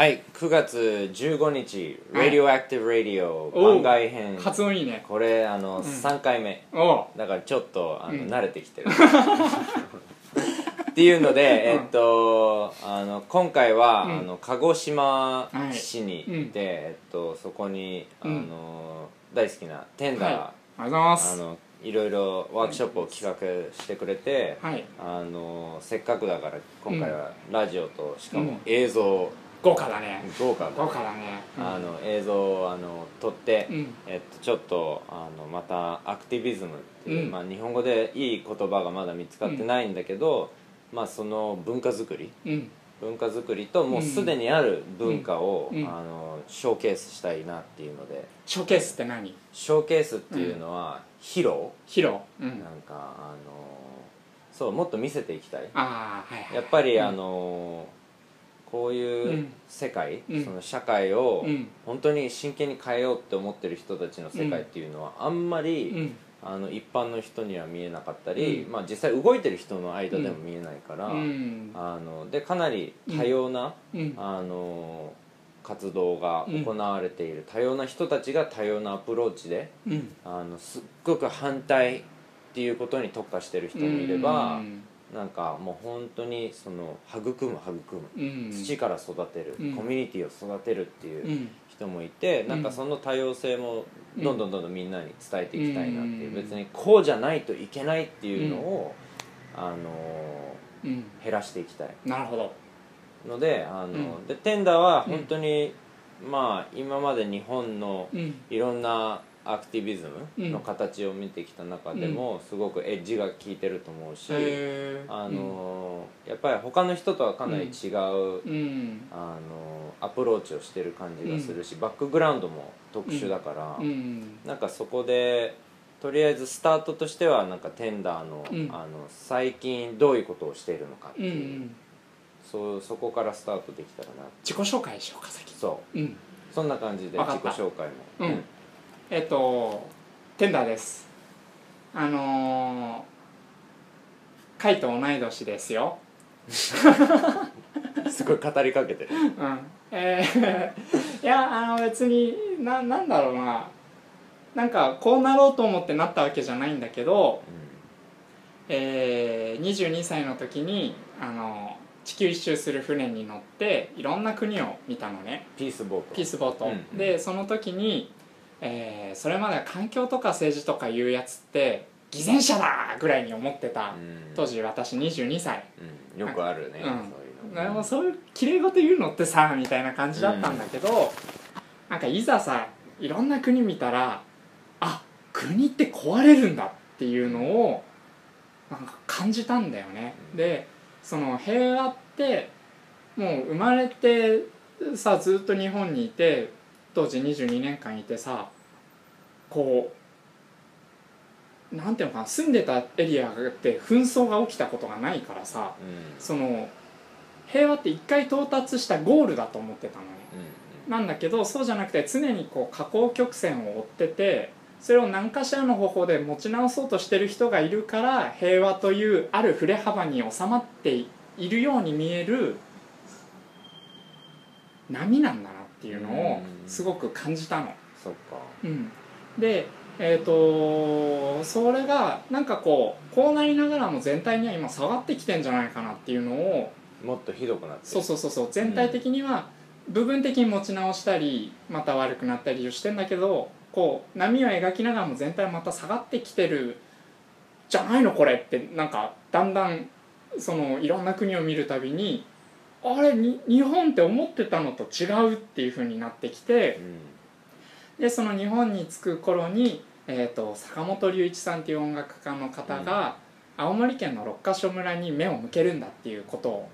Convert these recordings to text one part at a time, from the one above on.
はい9月15日「Radioactive Radio、おう。番外編」発音いいね。これあの、3回目。おう。だからちょっとあの、うん。慣れてきてる。っていうので、えっとあの今回は、うん。あの鹿児島市にはい行って、えっと、そこにあうん。の、大好きなテンダー、はい。ありがとうございまあすのいろいろワークショップを企画してくれて、はい。あのせっかくだから今回はラジオとしかもうん。映像、豪華だね。豪華な豪華だね。あの映像をあの撮って、うん。えっと、ちょっとあのまたアクティビズムっていう、うん。まあ、日本語でいい言葉がまだ見つかってないんだけど、まあ、その文化づくりうん。文化づくりともうすでにある文化を、うん。あのショーケースしたいなっていうので。ショーケースって何？ショーケースっていうのは、披露ヒロ。うん。なんかあのそうもっと見せていきたい。ああはいはい。やっぱり、うん。あのこういううん世界、うん。その社会をうん。本当に真剣に変えようって思ってる人たちの世界っていうのはあんまり、うん。あの一般の人には見えなかったり、うん。まあ、実際動いてる人の間でも見えないから、うん。あのでかなり多様な、うん。あの活動が行われている、多様な人たちが多様なアプローチでうん。あのすっごく反対っていうことに特化してる人もいれば、うんなんかもう本当にその育む育む、うん。土から育てる、うん。コミュニティを育てるっていううん。人もいて、ん。なんかその多様性もどんどんどんどんみんなに伝えていきたいなっていう、うん。別にこうじゃないといけないっていうのを、あのうん。減らしていきたい。なるほど。のであの、うん。でテンダーは本当に、まあ今まで日本のうん。いろんなアクティビズムの形を見てきた中でも、すごくエッジが効いてると思うし、あのやっぱり他の人とはかなり違う、うん。あのアプローチをしてる感じがするし、バックグラウンドも特殊だから、うん。なんかそこでとりあえずスタートとしてはなんかテンダーの,、うん。あの最近どういうことをしているのかっていう、ん。そうそこからスタートできたらな自己紹介しようか先そう。うん。そんな感じで自己紹介も、うんえっとテンダーです。あのーカイと同い年ですよ。すごい語りかけてる、うん。えーいやあの別にななんだろうな。なんかこうなろうと思ってなったわけじゃないんだけど、えー、22歳の時にあの地球一周する船に乗っていろんな国を見たのね。ピースボート。ピースボート、うん。でその時に、えーそれまでは環境とか政治とかいうやつって偽善者だぐらいに思ってた、うん。当時私22歳。うん、よくあるね、うん。そういうのそういうきれい事言うのってさみたいな感じだったんだけど、なんかいざさいろんな国見たらあ国って壊れるんだっていうのをなんか感じたんだよね、うん。でその平和ってもう生まれてさずっと日本にいて当時22年間いてさこうなんていうのかな住んでたエリアって紛争が起きたことがないからさうん。その平和って一回到達したゴールだと思ってたのね。うん。なんだけどそうじゃなくて常にこう下降曲線を追っててそれを何かしらの方法で持ち直そうとしてる人がいるから平和というある振れ幅に収まっているように見える波なんだなっていうのをすごく感じたの。そっか。うん、でえー、とそれがなんかこうこうなりながらも全体には今下がってきてんじゃないかなっていうのをもっとひどくなって。そうそうそうそう。全体的には部分的に持ち直したりまた悪くなったりしてんだけどこう波を描きながらも全体また下がってきてるじゃないのこれって。なんかだんだんそのいろんな国を見るたびにあれに日本って思ってたのと違うっていう風になってきてうん。でその日本に着く頃に、えー、と坂本龍一さんっていう音楽家の方が、青森県の六ヶ所村に目を向けるんだっていうことを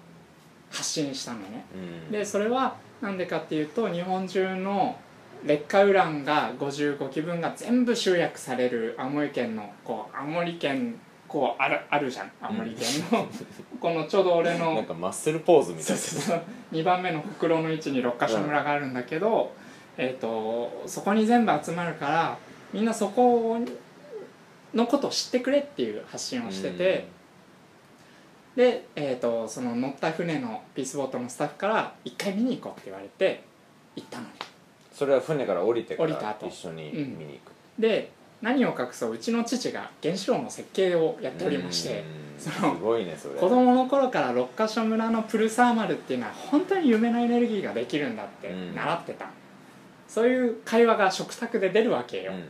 発信したのね。うん。でそれは何でかっていうと日本中の劣化ウランが55基分が全部集約される青森県のこう青森県こうあるあるじゃん青森県の。このちょうど俺のなんかマッスルポーズみたいうな。そそうそう。2番目の袋の位置に六ヶ所村があるんだけど、えー、とそこに全部集まるからみんなそこのことを知ってくれっていう発信をしてて、で、えー、とその乗った船のピースボートのスタッフから「一回見に行こう」って言われて行ったの。にそれは船から降りてから降りた後。一緒に見に行く。で何を隠そううちの父が原子炉の設計をやっておりましてすごいねそれ。子供の頃から六ヶ所村のプルサーマルっていうのは本当に夢のエネルギーができるんだってうん。習ってた、そういう会話が食卓で出るわけよ、うんうん。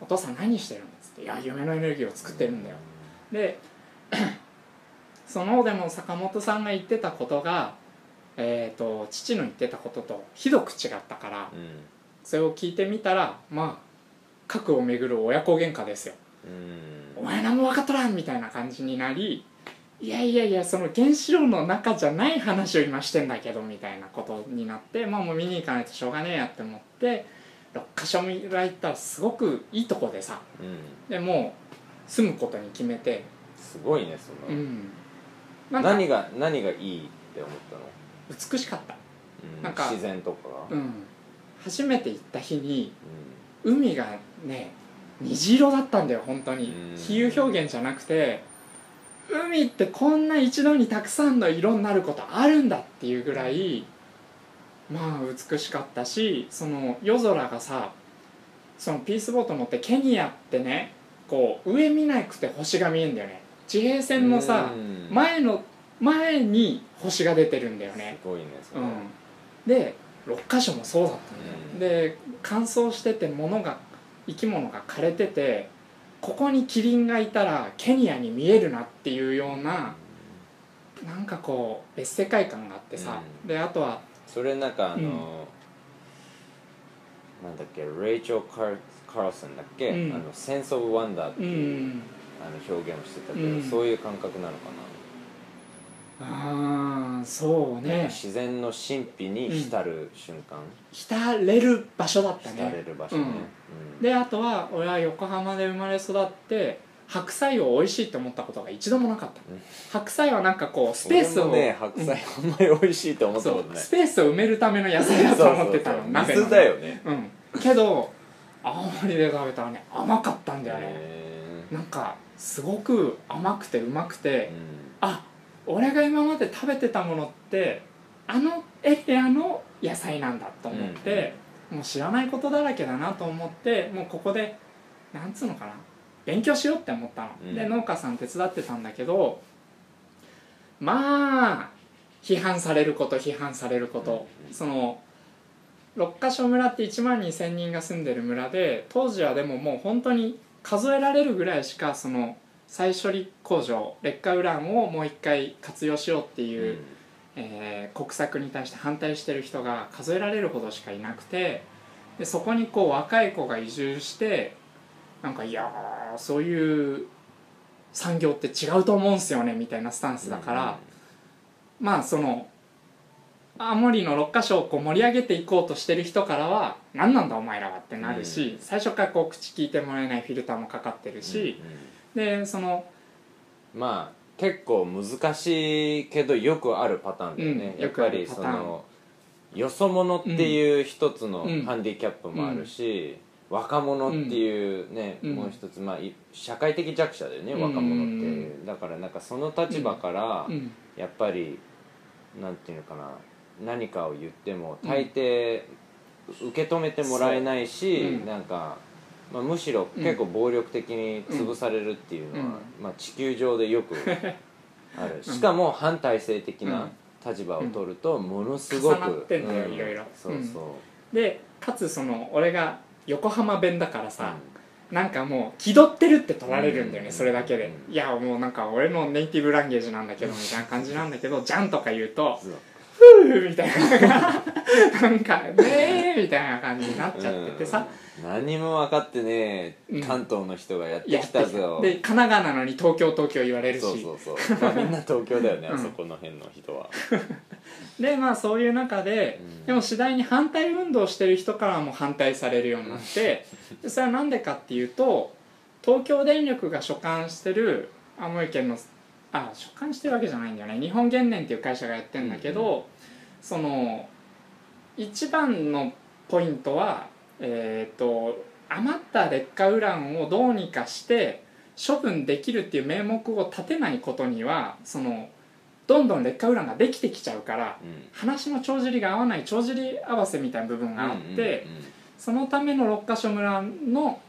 お父さん何してるんですって「いや夢のエネルギーを作ってるんだよ」で そのでも坂本さんが言ってたことが、えー、と父の言ってたこととひどく違ったからうん。それを聞いてみたらまあ核をめぐる親子喧嘩ですよ。うん。お前何も分かっとらんみたいな感じになりいやいやいやその原子炉の中じゃない話を今してんだけどみたいなことになってまあもう見に行かないとしょうがねえやって思って六ヶ所村行ったらすごくいいとこでさうん。でもう住むことに決めて。すごいねその。うん。何が何がいいって思ったの？美しかった。うん。なんか自然とか？がうん。初めて行った日にう海がね虹色だったんだよ本当に。うん。比喩表現じゃなくて海ってこんな一度にたくさんの色になることあるんだっていうぐらいまあ美しかったしその夜空がさそのピースボート乗ってケニアってねこう上見なくて星が見えんだよね。地平線のさうん。前の前に星が出てるんだよね。すごいねうん、で6箇所もそうだったんだよ、で乾燥してて物が生き物が枯れててここにキリンがいたらケニアに見えるなっていうようななんかこう別世界観があってさ、うん。であとはそれなんかあの、うん。なんだっけレイチョー・カーソンだっけ、うん。あのセンス・オブ・ワンダーってういう、ん。あの表現をしてたけど、うん。そういう感覚なのかああそうね。か自然の神秘に浸る瞬間、浸れる場所だった浸れねる場所ね、であとは俺は横浜で生まれ育って白菜を美味しいと思ったことが一度もなかった、うん。白菜はなんかこうスペースを、ね白菜あんまり美味しいと思ったそことない。うスペースを埋めるための野菜だと思ってたのそうそうそう鍋の。水だよね。うん。けど青森で食べたらね甘かったんだよね。へなんかすごく甘くてうまくーてあ俺が今まで食べてたものってあのエリアの野菜なんだと思って、もう知らないことだらけだなと思ってもうここでなんつうのかな勉強しようって思ったの、うん。で農家さん手伝ってたんだけどまあ批判されること批判されること、うんその六ヶ所村って1万2,000人が住んでる村で当時はでももう本当に数えられるぐらいしかその再処理工場劣化ウランをもう一回活用しようってうん。いう、えー国策に対して反対してる人が数えられるほどしかいなくてでそこにこう若い子が移住してなんかいやーそういう産業って違うと思うんすよねみたいなスタンスだから、まあその青森の6か所をこう盛り上げていこうとしてる人からは何なんだお前らはってなるし、最初からこう口聞いてもらえないフィルターもかかってるし、でそのうんまあ結構難しいけどよくあるパターンだよね、うんやっぱりそのよそ者っていう一つのうん。ハンディキャップもあるし、若者っていうね、うん。もう一つ、まあ、い社会的弱者だよねうん。若者っていう、だからなんかその立場からうん。やっぱりなんていうのかな何かを言っても大抵受け止めてもらえないし、うん。なんか、まあ、むしろ結構暴力的に潰されるっていうのは、まあ、地球上でよくある。しかも反体制的な立場を取るとものすごく、重なってんだようん。いろいろ。そうそう、でかつその俺が横浜弁だからさ、なんかもう気取ってるって取られるんだよね、うん。それだけで、うん。いやもうなんか俺のネイティブランゲージなんだけどみたいな感じなんだけど「じゃん」とか言うとそう「ふう」みたいな。なんか「ねえ」みたいな感じになっちゃっててさ、うん。何も分かってねうん。関東の人がやってきたぞ、で神奈川なのに東京東京言われるし。そうそうそう、まあ、みんな東京だよね、う んあそこの辺の人は、でまあそういう中で、うん。でも次第に反対運動してる人からも反対されるようになって でそれは何でかっていうと東京電力が所管してる青森県のあ所管してるわけじゃないんだよね。日本原燃っていう会社がやってんだけど、うんその一番のポイントはえっ、と余った劣化ウランをどうにかして処分できるっていう名目を立てないことにはそのどんどん劣化ウランができてきちゃうからうん。話の帳尻が合わない帳尻合わせみたいな部分があって、うんうんうんそのための六ヶ所村の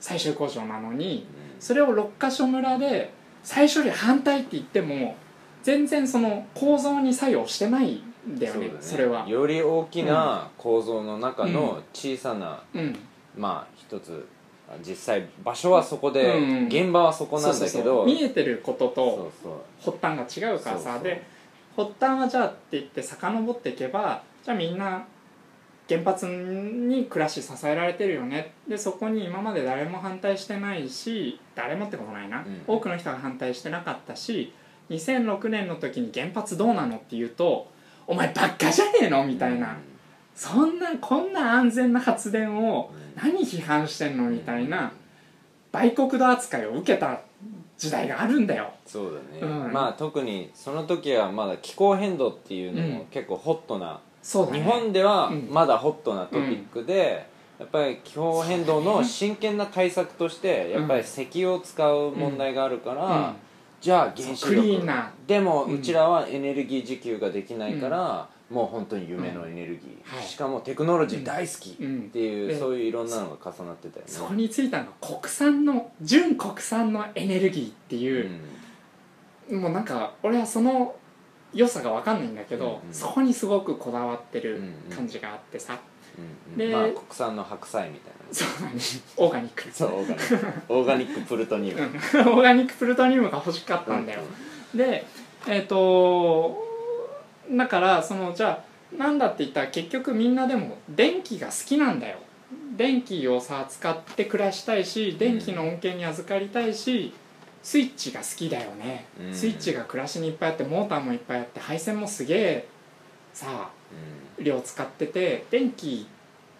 再処理工場なのにそれを六ヶ所村で再処理反対って言っても全然その構造に作用してないんだよねね。それは。より大きな構造の中の小さな、うん。まあ一つ実際場所はそこで、うんうん現場はそこなんだけど見えてることそと発端が違うからさ。で発端はじゃあって言って遡っていけばじゃあみんな原発に暮らし支えられてるよね。でそこに今まで誰も反対してないし誰もってことないな、うん。多くの人が反対してなかったし2006年の時に原発どうなのって言うと「お前ばっかじゃねえの?」みたいな、そんなこんな安全な発電を何批判してんの？みたいな売国度扱いを受けた時代があるんだよ。そうだね、うん。まあ特にその時はまだ気候変動っていうのうん。も結構ホットな、そうだね。日本ではうん。まだホットなトピックで、やっぱり気候変動の真剣な対策としてやっぱり石油を使う問題があるから、うん。じゃあ原子そうクリー力でもうんうちらはエネルギー自給ができないから、もう本当に夢のエネルギー、はい。しかもテクノロジー大好きっうん。ていう、でそういういろんなのが重なってたよね。そこについたのが国産の純国産のエネルギーっていうう、もうなんか俺はその良さが分かんないんだけど、うんうん。そこにすごくこだわってるうんうん。感じがあってさ、んうん。でまあ国産の白菜みたいな。そうだね。オーガニック。そうオーガニック。オーガニックプルトニウム、うん。オーガニックプルトニウムが欲しかったんだよ、でえっ、とだからそのじゃあなんだって言ったら結局みんなでも電気が好きなんだよ。電気をさ使って暮らしたいし電気の恩恵に預かりたいしスイッチが好きだよね、うん。スイッチが暮らしにいっぱいあってモーターもいっぱいあって配線もすげえさ量使ってて電気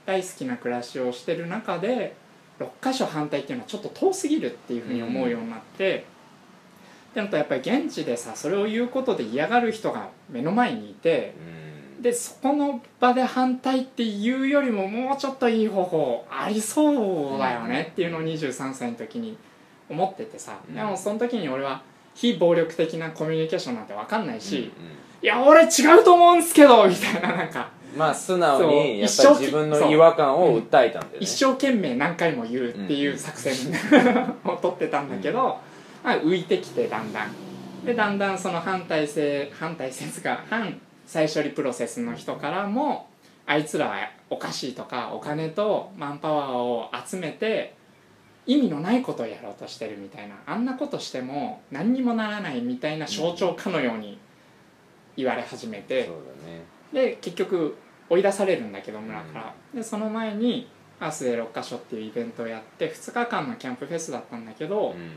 大好きな暮らしをしてる中で6箇所反対っていうのはちょっと遠すぎるっていうふうに思うようになって、でもとやっぱり現地でさそれを言うことで嫌がる人が目の前にいてうん。でそこの場で反対っていうよりももうちょっといい方法ありそうだよねっていうのを23歳の時に思っててさ、うん。でもその時に俺は非暴力的なコミュニケーションなんて分かんないし、うんうん。いや俺違うと思うんすけどみたいな。なんかまあ素直にやっぱり自分の違和感を訴えたんだよね。一生懸命何回も言うっていう作戦 を取ってたんだけど、まあ、浮いてきてだんだん。でだんだんその反体制反体制つか反再処理プロセスの人からもあいつらはおかしいとかお金とマンパワーを集めて意味のないことをやろうとしてるみたいなあんなことしても何にもならないみたいな象徴かのように言われ始めて、そうだね。で結局追い出されるんだけど村から、でその前にアースで6カ所っていうイベントをやって2日間のキャンプフェスだったんだけど、うん。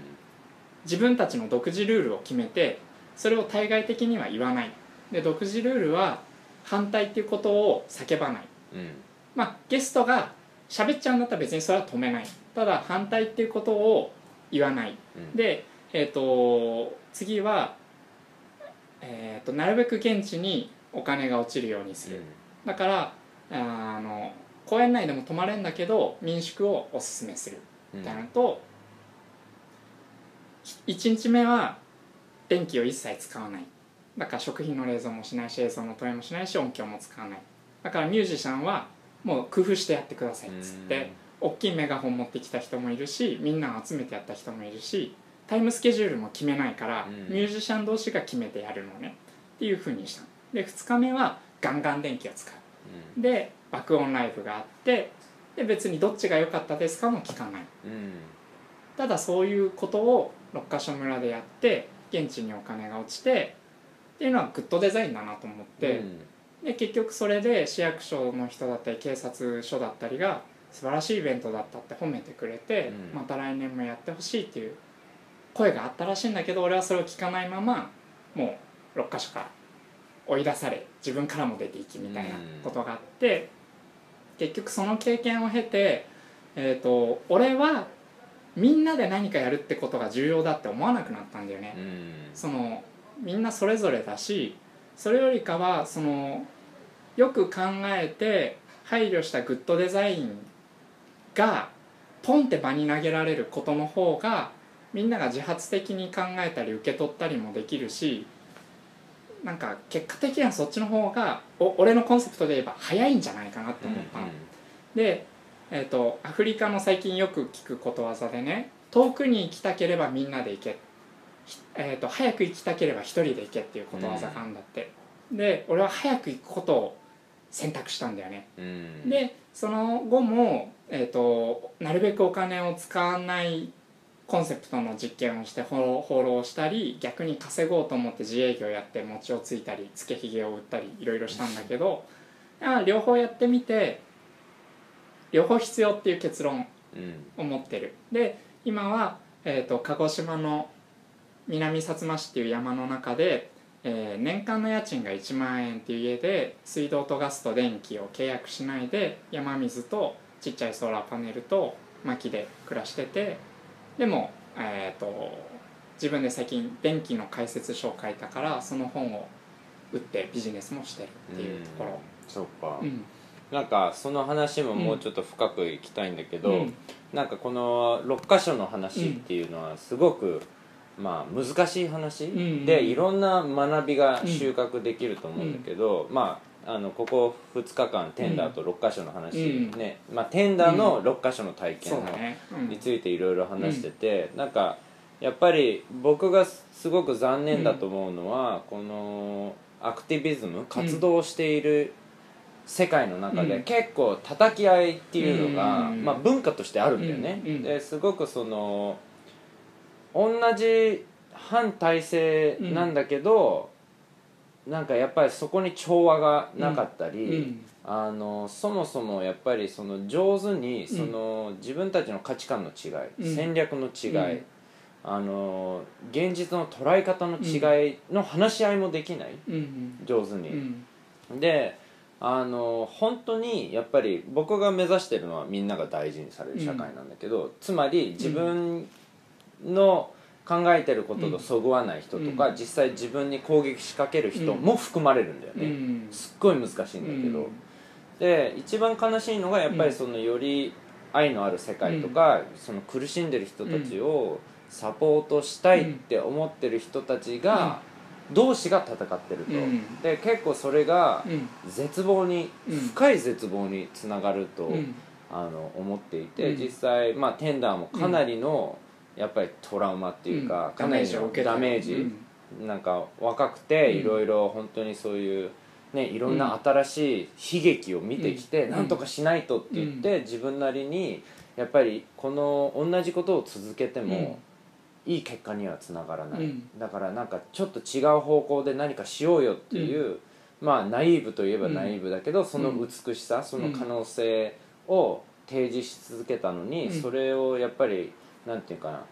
自分たちの独自ルールを決めてそれを対外的には言わない。で独自ルールは反対っていうことを叫ばない。うん。まあゲストが喋っちゃうんだったら別にそれは止めないただ反対っていうことを言わない。うん。でえっ、と次は、えー、となるべく現地にお金が落ちるようにする、だからあの公園内でも泊まれんだけど民宿をおすすめする。うん。みたいなのと、1日目は電気を一切使わない。だから食品の冷蔵もしないし映像の投影もしないし音響も使わない。だからミュージシャンはもう工夫してやってくださいっつって大きいメガホン持ってきた人もいるしみんなを集めてやった人もいるしタイムスケジュールも決めないから、うん。ミュージシャン同士が決めてやるのね。っていうふうにしたの。で2日目はガンガン電気を使う。で爆音ライブがあってで別にどっちが良かったですかも聞かない。うんうん。ただそういうことを六ヶ所村でやって現地にお金が落ちてっていうのはグッドデザインだなと思って、うん。で結局それで市役所の人だったり警察署だったりが素晴らしいイベントだったって褒めてくれて、うん。また来年もやってほしいっていう声があったらしいんだけど俺はそれを聞かないままもう6か所から追い出され自分からも出ていきみたいなことがあって、結局その経験を経て、えー、と俺はみんなで何かやるってことが重要だって思わなくなったんだよね。うん。そのみんなそれぞれだしそれよりかはそのよく考えて配慮したグッドデザインがポンって場に投げられることの方がみんなが自発的に考えたり受け取ったりもできるしなんか結果的にはそっちの方がお俺のコンセプトで言えば早いんじゃないかなって思った。の。で、えー、とアフリカの最近よく聞くことわざでね。遠くに行きたければみんなで行け、えー、と早く行きたければ一人で行けっていうことわざがあるんだって、で俺は早く行くことを選択したんだよね。うん。でその後も、えー、となるべくお金を使わないコンセプトの実験をして放放浪したり逆に稼ごうと思って自営業やって餅をついたりつけひげを売ったりいろいろしたんだけどあ両方やってみて両方必要っていう結論うん。を持ってる。で今は、えー、と鹿児島の南薩摩市っていう山の中で、えー年間の家賃が1万円っていう家で水道とガスと電気を契約しないで山水とちっちゃいソーラーパネルと薪で暮らしててでも、えー、と自分で最近電気の解説書を書いたからその本を売ってビジネスもしてるっていうところ。そうか、うん。なんかその話ももうちょっと深くいきたいんだけど、うん。なんかこの6箇所の話っていうのはすごく、まあ難しい話、ん。でいろんな学びが収穫できると思うんだけど、まああのここ2日間テンダーと6箇所の話、うん。ね、まあ、テンダーの6箇所の体験についていろいろ話してて、なんかやっぱり僕がすごく残念だと思うのは、このアクティビズム活動している世界の中でうん。結構叩き合いっていうのが、うん。まあ、文化としてあるんだよね、うん。うん。ですごくその同じ反体制なんだけど、なんかやっぱりそこに調和がなかったり、うん。あのそもそもやっぱりその上手にんその、自分たちの価値観の違い、うん。戦略の違い、うん。あの現実の捉え方の違いの話し合いもできないうん上手うんうに、ん。であの本当にやっぱり僕が目指してるのはみんなが大事にされる社会なんだけど、つまり自分の考えてることとそぐわない人とか、うん。実際自分に攻撃しかける人も含まれるんだよね、うん。すっごい難しいんだけど、で一番悲しいのがやっぱりそのより愛のある世界とか、その苦しんでる人たちをサポートしたいって思ってる人たちが、同士が戦ってると、うん。で結構それがうん。絶望に、うん。深い絶望につながると、うん。あの思っていて、うん。実際、まあ、テンダーもかなりの、やっぱりトラウマっていうか、うん。かなりのダメージ、なんか若くてうん。いろいろ本当にそういう、ね、いろんな新しい悲劇を見てきて、うん。なんとかしないとって言って、自分なりにやっぱりこの同じことを続けても、いい結果にはつながらない、うん。だからなんかちょっと違う方向で何かしようよっていう、まあナイーブといえばナイーブだけど、その美しさその可能性を提示し続けたのに、うん。それをやっぱりなんていうかな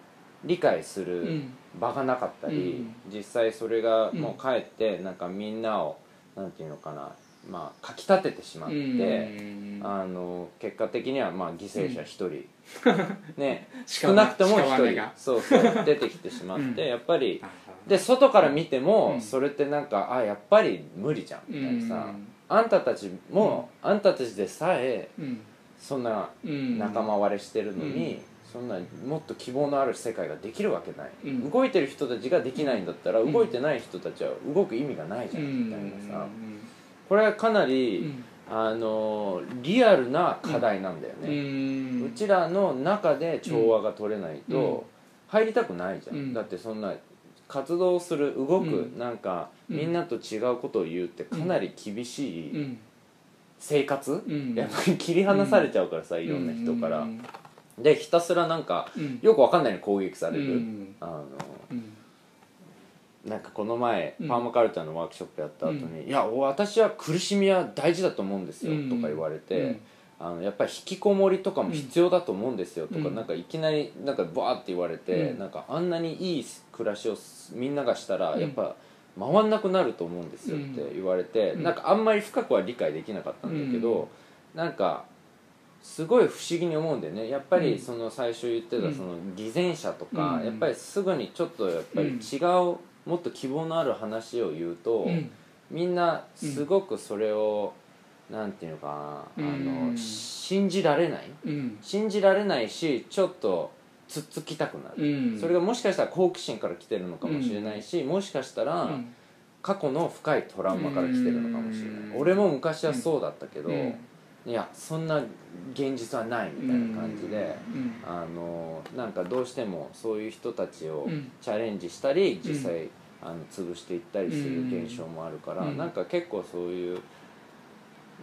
理解する、うん。場がなかったり、実際それがもうかえってなんかみんなをなんていうのかなまあかきたててしまって、うん。あの結果的にはまあ犠牲者一人、ね。しか少なくとも一人。屍が。そうそう出てきてしまって、うん。やっぱりあで外から見ても、うん。それってなんかあやっぱり無理じゃんみたいなさ、うんあんたたちも、あんたたちでさえうん。そんなうん。仲間割れしてるのに、うんそんなもっと希望のある世界ができるわけない、うん。動いてる人たちができないんだったら、うん。動いてない人たちは動く意味がないじゃん、うん。みたいなさ。これはかなり、うん。あのリアルな課題なんだようね、ん。うちらの中で調和が取れないうん。と入りたくないじゃん、うん。だってそんな活動する動く、うん。なんかうん。みんなと違うことを言うってかなり厳しいうん。生活、うん。やっぱり切り離されちゃうからさ、いろんな人から、うんでひたすらなんかうん。よくわかんない攻撃される、うん。あのうん。なんかこの前、うん。パーマカルチャーのワークショップやった後に「いや私は苦しみは大事だと思うんですよ」うん。とか言われて、うん。あのやっぱり引きこもりとかも必要だと思うんですよとか、うん。なんかいきなりなんかバーって言われて、うん。なんかあんなにいい暮らしをみんながしたらうん。やっぱ回んなくなると思うんですよって言われて、うん。なんかあんまり深くは理解できなかったんだけど、なんかすごい不思議に思うんだよね。やっぱうん。りその最初言ってうん。たその偽善者とか、うん。やっぱりすぐにちょっとやっぱりうん。違う、もっと希望のある話を言うと、うん。みんなすごくそれをなんていうのかな、うん。あの信じられない。うん。信じられないしちょっとつっつきたくなうる、ん。それがもしかしたら好奇心から来てるのかもしれないし、もしかしたら、うん。過去の深いトラウマから来てるのかもしれない、うん。俺も昔はそうだったけど、うんいやそんな現実はないみたいな感じで、うんあのなんかどうしてもそういう人たちをうん。チャレンジしたり実際、あの潰していったりするうん現象もあるから、うんなんか結構そういう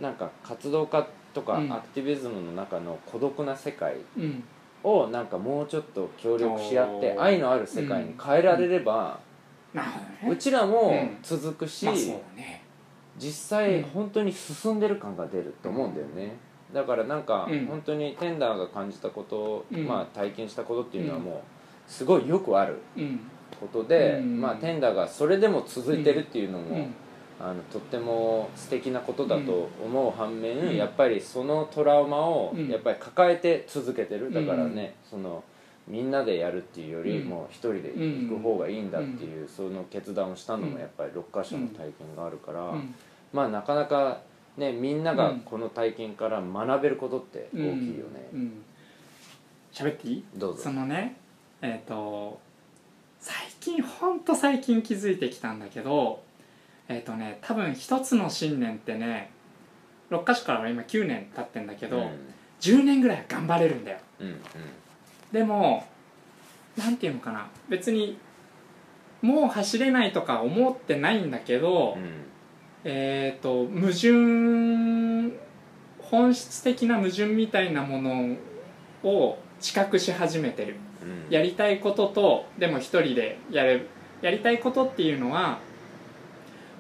なんか活動家とかうん。アクティビズムの中の孤独な世界うん。をなんかもうちょっと協力し合って愛のある世界に変えられれば、うちらもうん。続くし、実際うん。本当に進んでる感が出ると思うんだよね、だからなんかうん。本当にテンダーが感じたこと、うん。まあ体験したことっていうのはもうすごいよくあるうん。ことで、うん。まあテンダーがそれでも続いてるっていうのも、うん。あのとっても素敵なことだと思う反面、うん。やっぱりそのトラウマをうん。やっぱり抱えて続けてる。だからね、そのみんなでやるっていうよりうん。も一人で行く方がいいんだっていうその決断をしたのうん。もやっぱり6箇所の体験があるから、うん。まあなかなかねみんながこの体験から学べることって大きいよね、うん。喋っていい？どうぞ。そのねえっ、と最近ほんと最近気づいてきたんだけどえっ、とね多分一つの信念ってね6か所からは今9年経ってんだけど、うん。10年ぐらいは頑張れるんだよ。うんうんでもなんていうのかな。別にもう走れないとか思ってないんだけど、えっ、と矛盾本質的な矛盾みたいなものを知覚し始めてる。うん。やりたいこととでも一人でやる。やりたいことっていうのは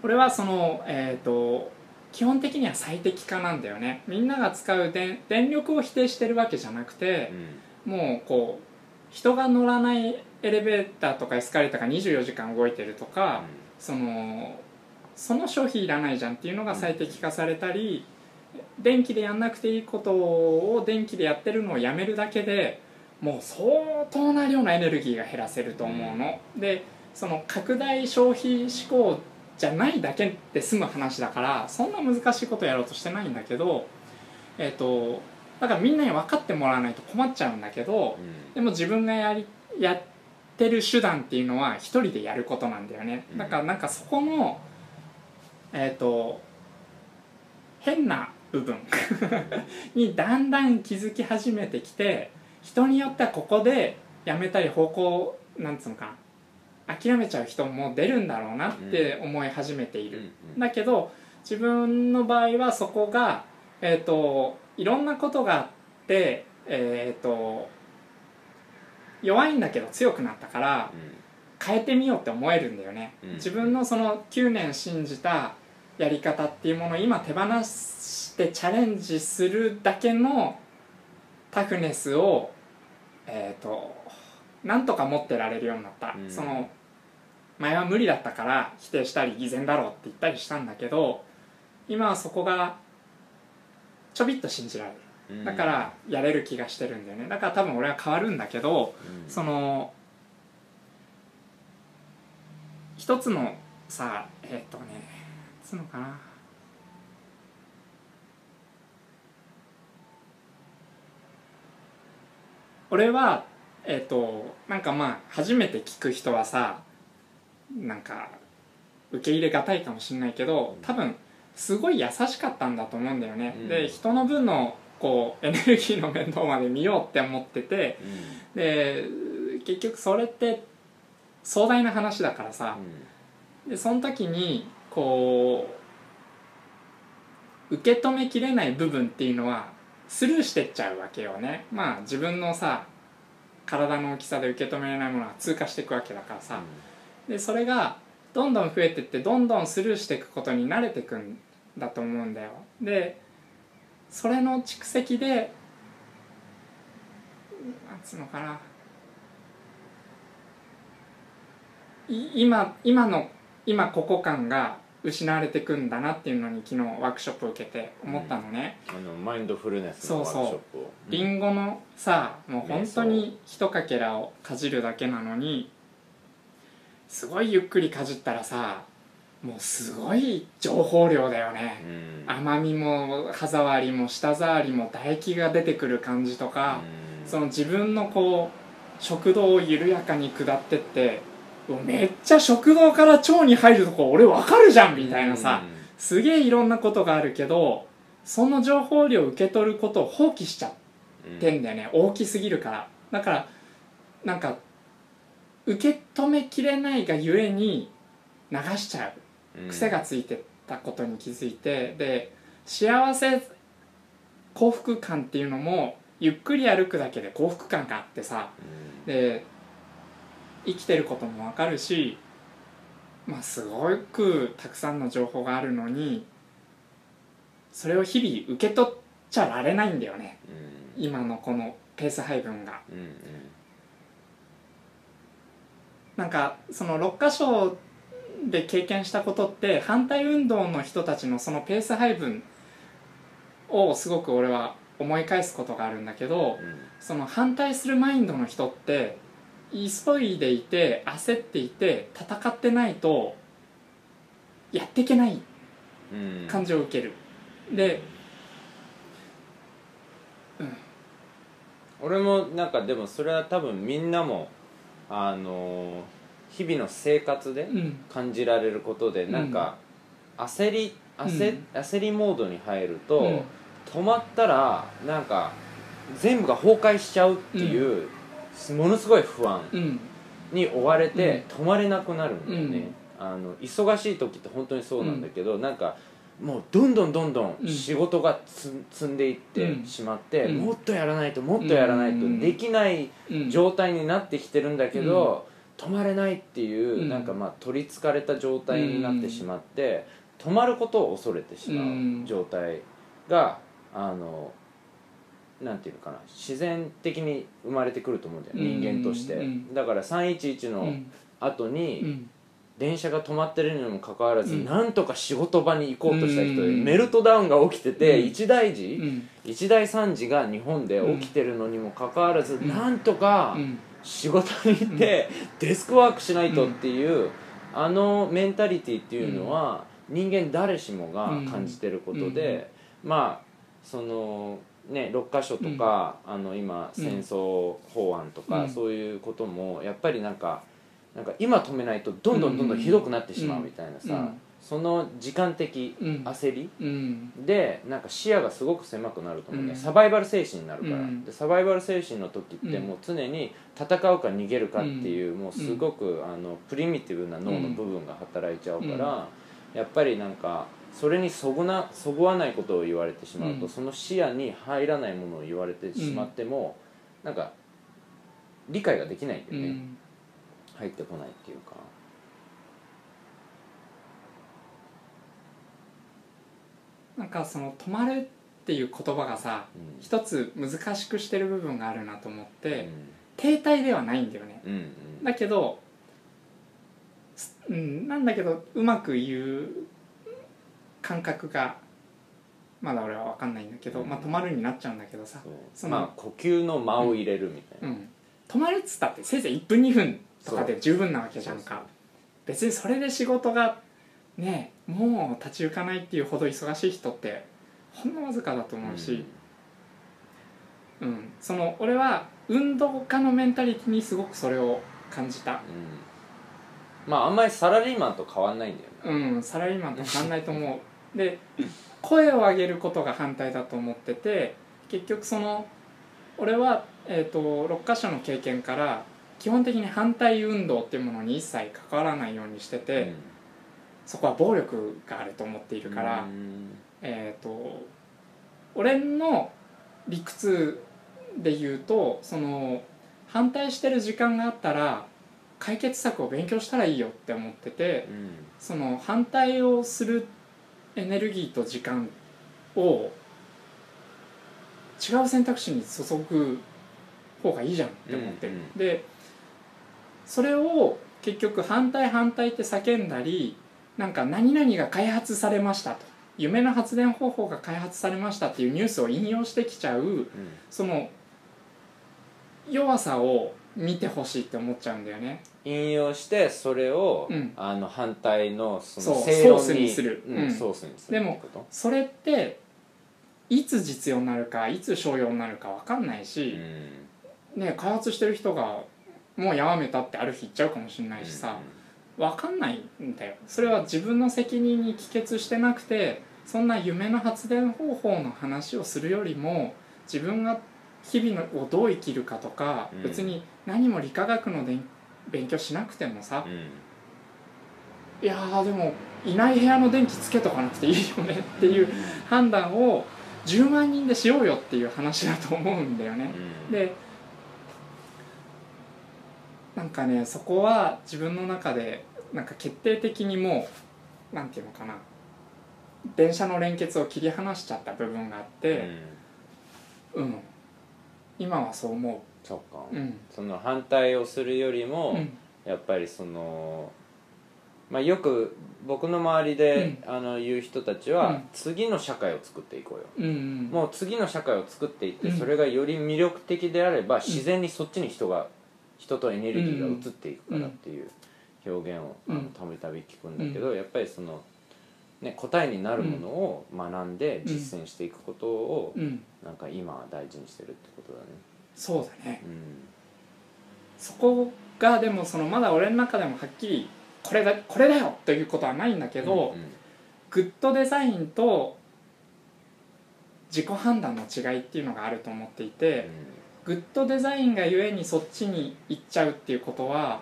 俺はそのえっ、と基本的には最適化なんだよね。みんなが使う電電力を否定してるわけじゃなくてもうこう人が乗らないエレベーターとかエスカレーターが24時間動いてるとか、そのその消費いらないじゃんっていうのが最適化されたり、電気でやんなくていいことを電気でやってるのをやめるだけでもう相当な量のエネルギーが減らせると思うの、でその拡大消費志向じゃないだけで済む話だからそんな難しいことやろうとしてないんだけどえっ、とだからみんなに分かってもらわないと困っちゃうんだけどでも自分がやりやってる手段っていうのは一人でやることなんだよね。うん。だからなんかそこのえっ、と変な部分 にだんだん気づき始めてきて人によってはここでやめたり方向なんつうのかな諦めちゃう人も出るんだろうなって思い始めている、だけど自分の場合はそこが、えー、といろんなことがあって、えー、と弱いんだけど強くなったから変えてみようって思えるんだよね、うん。自分のその9年信じたやり方っていうものを今手放してチャレンジするだけのタフネスをえっ、となんとか持ってられるようになった、うん。その前は無理だったから否定したり偽善だろうって言ったりしたんだけど今はそこがちょびっと信じられる。だからやれる気がしてるんだよね。だから多分俺は変わるんだけどその一つのさえっ、とねつうのかな。俺はえっ、となんかまあ初めて聞く人はさなんか受け入れがたいかもしれないけど多分すごい優しかったんだと思うんだよね、うん。で人の分のこう エネルギーの面倒まで見ようって思っててで結局それって壮大な話だからさ。でその時にこう受け止めきれない部分っていうのはスルーしてっちゃうわけよね。まあ自分のさ体の大きさで受け止められないものは通過していくわけだからさ。でそれがどんどん増えてってどんどんスルーしていくことに慣れていくんだと思うんだよ。でそれの蓄積でなんつうのかな。い今今の今ここ感が失われていくんだなっていうのに昨日ワークショップを受けて思ったのね、あのマインドフルネスのワークショップを。リンゴのさもう本当に一かけらをかじるだけなのにすごいゆっくりかじったらさもうすごい情報量だようね、ん。甘みも歯触りも舌触りも唾液が出てくる感じとか、うん。その自分のこう食道を緩やかに下ってってめっちゃ食道から腸に入るとこ俺わかるじゃんみたいなさ、すげえいろんなことがあるけどその情報量を受け取ることを放棄しちゃってんだよね。大きすぎるから。だからなんか受け止めきれないがゆえに流しちゃう。うん癖がついてたことに気づいてで幸せ幸福感っていうのもゆっくり歩くだけで幸福感があってさうん。で生きてることもわかるしまあすごくたくさんの情報があるのにそれを日々受け取っちゃられないんだよね。うん。今のこのペース配分が。うんなんかその6箇所で経験したことって反対運動の人たちのそのペース配分をすごく俺は思い返すことがあるんだけどうん。その反対するマインドの人って急いでいて焦っていて戦ってないとやっていけないうん感じを受ける。で俺もなんかでもそれは多分みんなもあの日々の生活でうん。感じられることでなんか焦り焦,、焦りモードに入ると、うん。止まったらなんか全部が崩壊しちゃうっていう、ものすごい不安うん。に追われて止まれなくなるんだよね、あの忙しい時って本当にそうなんだけど、なんかもうどんどんどんどんうん。仕事がつ積んでいってうん。しまって、うん。もっとやらないともっとやらないとうん。できないうん。状態になってきてるんだけど、止まれないっていう、うん。なんかまあ取りつかれた状態になってしまって、止まることを恐れてしまう状態があのなんていうのかな自然的に生まれてくると思うんだよ、うん。人間として、うん。だから311のうん。後に、うん。電車が止まってるにもかかわらず、うん。なんとか仕事場に行こうとした人で、うん。メルトダウンが起きてて、うん。一大事、うん。一大惨事が日本で起きてるのにもかかわらず、ん。なんとかうん仕事に行って、デスクワークしないとっていう、あのメンタリティっていうのは、人間誰しもが感じてることで、まあそのね6箇所とか、あの今うん。戦争法案とか、うん。そういうこともやっぱりなんかなんか今止めないとどんどんどんどんひどくなってしまうみたいなさ、うんその時間的うん。焦りうん。でなんか視野がすごく狭くなると思うね、うん。サバイバル精神になるから、うん。でサバイバル精神の時ってうん。もう常に戦うか逃げるかっていう、もうすごくあのプリミティブな脳の部分が働いちゃうから、やっぱりなんかそれにそぐなそぐわないことを言われてしまうと、うん。その視野に入らないものを言われてしまっても、なんか理解ができないんだよね、うん。入ってこないっていうか。なんかその「止まる」っていう言葉がさうん。一つ難しくしてる部分があるなと思って、うん。停滞ではないんだよね。うんうん。だけど、すうん、なんだけどうまく言う感覚がまだ俺は分かんないんだけど、うん。まあ止まるになっちゃうんだけどさ、そのまあ呼吸の間を入れるみたいうな、ん、止まるっつったってせいぜい1分2分とかで十分なわけじゃんか。別にそれで仕事がねもう立ち行かないっていうほど忙しい人ってほんのわずかだと思うし、うん。その俺は運動家のメンタリティにすごくそれを感じた。うん。まああんまりサラリーマンと変わんないんだよね。うんサラリーマンと変わんないと思う。で声を上げることが反対だと思ってて結局その俺は、えー、と6箇所の経験から基本的に反対運動っていうものに一切関わらないようにしてて、そこは暴力があると思っているから、うん。えっ、と俺の理屈で言うとその反対してる時間があったら解決策を勉強したらいいよって思っててうん。その反対をするエネルギーと時間を違う選択肢に注ぐ方がいいじゃんって思ってる、うんうん。でそれを結局反対反対って叫んだりなんか何々が開発されましたと。夢の発電方法が開発されましたっていうニュースを引用してきちゃうその弱さを見てほしいって思っちゃうんだよね。引用してそれを、うん。あの反対のそのそう正論ソースにする。うんうん。ソースにするでもそれっていつ実用になるかいつ商用になるか分かんないし、ね、開発してる人がもうやめたってある日言っちゃうかもしれないしさ、分かんないんだよ。それは自分の責任に帰結してなくてそんな夢の発電方法の話をするよりも自分が日々のをどう生きるかとか、うん。別に何も理化学の勉強しなくてもさ。うん。うんいやーでもいない部屋の電気つけとかなくていいよねっていう判断を10万人でしようよっていう話だと思うんだよね。うん。でなんかねそこは自分の中でなんか決定的にもうなんていうのかな。電車の連結を切り離しちゃった部分があっうて、ん。うん。今はそう思そうか、う。うん。その反対をするよりも、うん。やっぱりそのまあよく僕の周りで、あの言う人たちは、うん。次の社会を作っていこうよ。うんうん。もう次の社会を作っていって、うん。それがより魅力的であれば自然にそっちに人が人とエネルギーが移っていくからっていう表現をたびたび聞くんだけど、やっぱりその、ね、答えになるものを学んで実践していくことを、うんなんか今は大事にしてるってことだね。そうだね。うん。そこがでもそのまだ俺の中でもはっきりこれだこれだよということはないんだけど、うんグッドデザインと自己判断の違いっていうのがあると思っていて、グッドデザインがゆえにそっちに行っちゃうっていうことは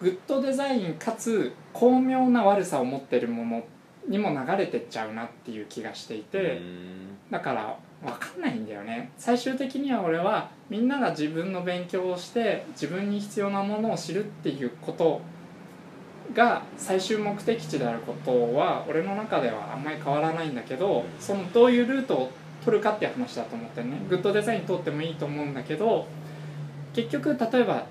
グッドデザインかつ巧妙な悪さを持ってるものにも流れてっちゃうなっていう気がしていて、うん。だから分かんないんだよね。最終的には俺はみんなが自分の勉強をして自分に必要なものを知るっていうことが最終目的地であることは俺の中ではあんまり変わらないんだけどそのどういうルートを取るかっていう話だと思ってるね。グッドデザイン通ってもいいと思うんだけど結局例えば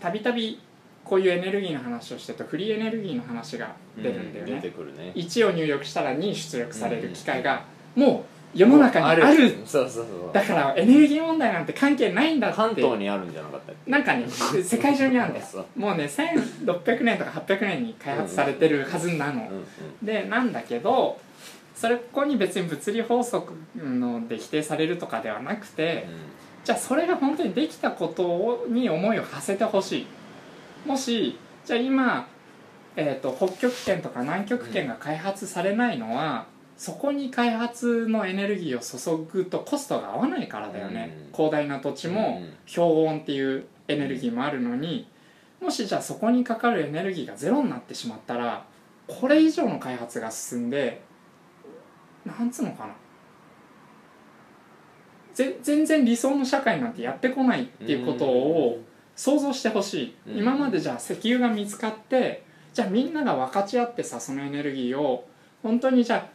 たびたびこういうエネルギーの話をしてるとフリーエネルギーの話が出るんだよ出ねてくるね。1を入力したら2出力される機会がもう世の中にある。そうそうそうだからエネルギー問題なんて関係ないんだって。関東にあるんじゃなかったっけ？なんかね 世界中にあるんだよ。もうね1600年とか800年に開発されてるはずなの、うんうん。でなんだけどそれこに別に物理法則ので否定されるとかではなくてじゃあそれが本当にできたことに思いを馳せてほしい。もしじゃあ今、えー、と北極圏とか南極圏が開発されないのは、そこに開発のエネルギーを注ぐとコストが合わないからだよね、うん。広大な土地もうん。氷温っていうエネルギーもあるのに。もしじゃあそこにかかるエネルギーがゼロになってしまったらこれ以上の開発が進んでなんつうのかな。ぜ全然理想の社会なんてやってこないっていうことを想像してほしい、うん。今までじゃあ石油が見つかってじゃあみんなが分かち合ってさそのエネルギーを本当にじゃあ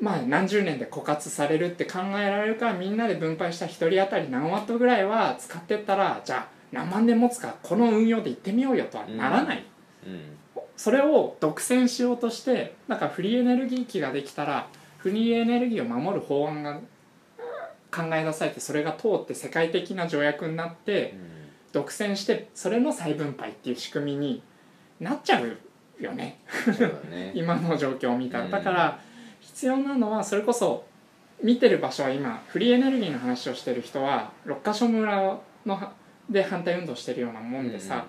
まあ何十年で枯渇されるって考えられるからみんなで分配した1人当たり何ワットぐらいは使ってったらじゃあ何万年持つかこの運用で行ってみようよとはならない、うん。それを独占しようとしてだからフリーエネルギー機ができたらフリーエネルギーを守る法案が考え出されてそれが通って世界的な条約になって独占してそれの再分配っていう仕組みになっちゃうよね。ね。今の状況を見た。らうん。だから必要なのはそれこそ見てる場所は今フリーエネルギーの話をしてる人は六ヶ所村のはで反対運動してるようなもんでさ、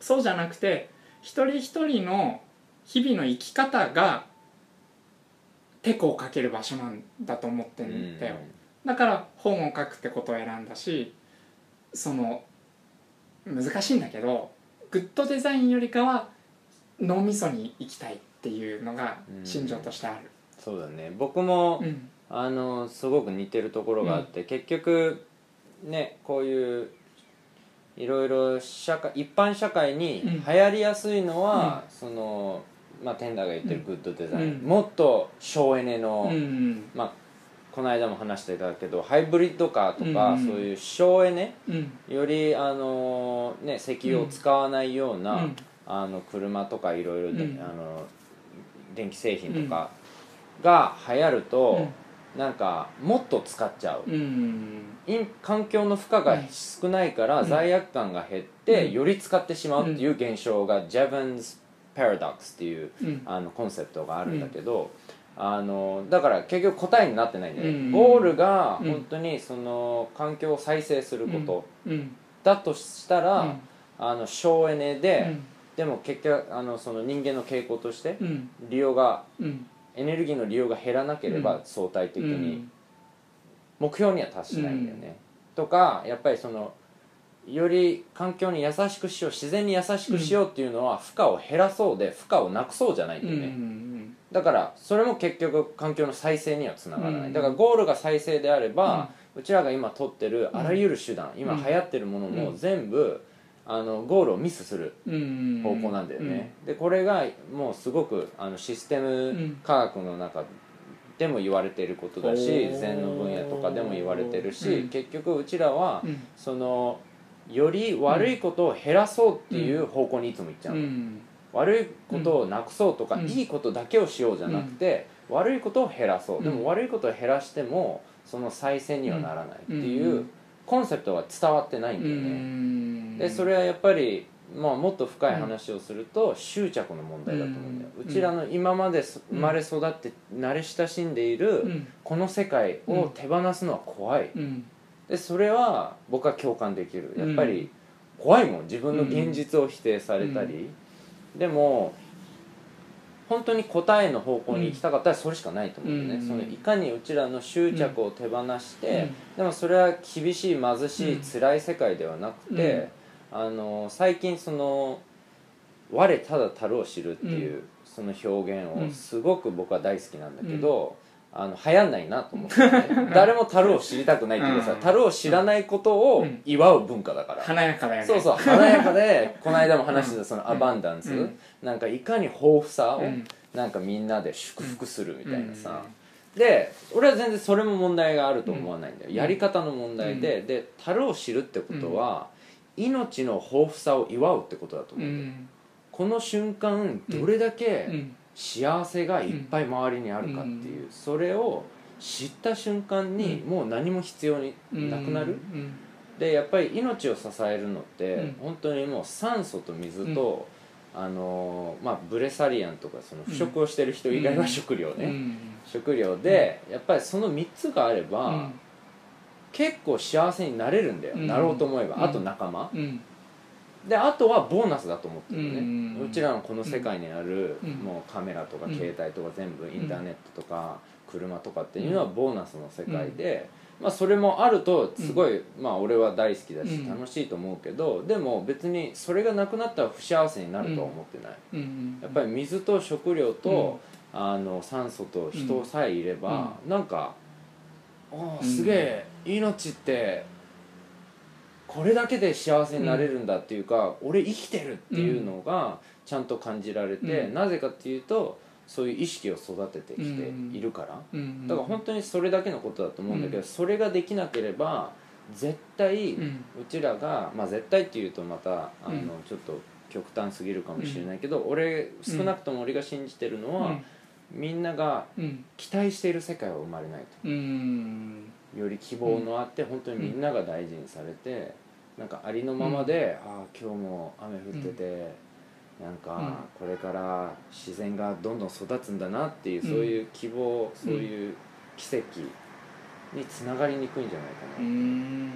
そうじゃなくて一人一人の日々の生き方がテコをかける場所なんだと思ってんだよ、だから本を書くってことを選んだしその難しいんだけどグッドデザインよりかは脳みそに行きたいっていうのが心情としてある、そうだね。僕も、うん。あのすごく似てるところがあって、結局ねこういういろいろ社会一般社会にうん。流行りやすいのは、そのまあテンダーが言ってるグッドデザイン、うん。もっと省エネの、うんまあこの間も話してたけどハイブリッドカーとか、うんそういう省エネうん。よりあの、ね、石油を使わないような、うん。あの車とかいろいろ電気製品とかが流行ると、なんかもっと使っちゃう。環境の負荷が少ないからうん。罪悪感が減ってうん。より使ってしまうっていう現象が Jevons Paradox っていううん。あのコンセプトがあるんだけど、あのだから結局答えになってないんだよね、うんゴールがうん。本当にその環境を再生すること。うん。だとしたら、うん。あの省エネで、うん。でも結局あのその人間の傾向としてうん。利用がうん。エネルギーの利用が減らなければうん。相対的うにん。目標には達しないんだよね、とかやっぱりそのより環境に優しくしよう自然に優しくしようっていうのは負荷を減らそうで負荷をなくそうじゃないんだよね、んだからそれも結局環境の再生にはつながらない、うん。だからゴールが再生であれば、うちらが今取ってるあらゆる手段、今うん。流行ってるものもうん。全部あのゴールをミスするうん方向なんだよね、でこれがもうすごくあのシステム科学の中でも言われていることだし、禅の分野とかでも言われてるし、うん。結局うちらは、うん。そのより悪いことを減らそうっていう方向にいつも行っちゃうの、うん。悪いことをなくそうとか、うん。いいことだけをしようじゃなくて、悪いことを減らそう、でうん。も悪いことを減らしてもその再生にはならないっていう、うん。コンセプトが伝わってないんだうよね、ん。でそれはやっぱり、まあ、もっと深い話をすると執着の問題だと思うんだよ、ううんちらの今まで生まれ育って慣れ親しんでいるうん。この世界を手放すのは怖い。うんでそれは僕は共感できる。やっぱうり怖いもん。自分の現実を否定されたり、でも本当に答えの方向に行きたかったらそれしかないと思うよね、うん。そのいかにうちらの執着を手放して、うん。でもそれは厳しい貧しい、うん辛い世界ではなくて、あの最近その「我ただ樽を知る」っていう、その表現をすごく僕は大好きなんだけど、あの流行んないなと思って、ね、誰も樽を知りたくないっていうかさうん。樽を知らないことを祝う文化だから、華やかだよね。そうそう華やかで この間も話してたそのアバンダンス、うん。なんかいかに豊富さをうん。なんかみんなで祝福するみたいなさ、で俺は全然それも問題があると思わないんだよ、うん。やり方の問題で、で樽を知るってことは、命の豊富さを祝うってことだとう思う、ん。この瞬間どれだけうん幸せがいっぱい周りにあるかっていう、それを知った瞬間にもう何も必要になくなる、うん。でやっぱり命を支えるのって、うん。本当にもう酸素と水と、あのーまあ、ブレサリアンとかその腐食をしてる人以外は食料ね、うん。食料で、やっぱりその3つがあれば、うん。結構幸せになれるんだよ、うん。なろうと思えば、うん。あと仲間。うんであとはボーナスだと思ってるね、ううんちらのこの世界にある、うん。もうカメラとかうん。携帯とか全部インターネットとか車とかっていうのはボーナスの世界で、まあ、それもあるとすごい、まあ、俺は大好きだしうん。楽しいと思うけどでも別にそれがなくなったら不幸せになるとは思ってない、うん。やっぱり水と食料と、あの酸素と人さえいれば、なんかああすげえ命ってこれだけで幸せになれるんだっていうか、俺生きてるっていうのがちゃんと感じられて、うん。なぜかっていうとそういう意識を育ててきているから、うんだから本当にそれだけのことだと思うんだけど、うん。それができなければ絶対、ううんちらが、まあ、絶対っていうとまたあの、うん。ちょっと極端すぎるかもしれないけど、俺少なくとも俺が信じてるのは、みんながうん。期待している世界は生まれないうん。とより希望のあって、本当にみんなが大事にされて、なんかありのままで、ああ今日も雨降ってて、なんかこれから自然がどんどん育つんだなっていう、うん。そういう希望そういう奇跡につながりにくいんじゃないかう。な、ん。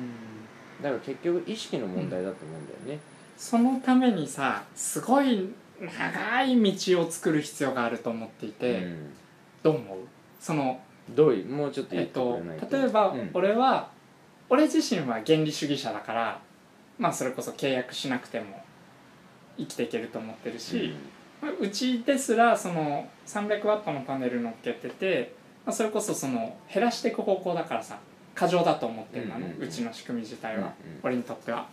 だから結局意識の問題だと思うんだよね、そのためにさすごい長い道を作る必要があると思っていて、うん。どう思う？そのどう？いうもうちょっと言えってと例えばうん。俺は、俺自身は原理主義者だからまあそれこそ契約しなくても生きていけると思ってるし、まあうちですらその300ワットのパネル乗っけてて、まあ、それこそその減らしていく方向だからさ過剰だと思ってるのね、うちの仕組み自体は、俺にとっては。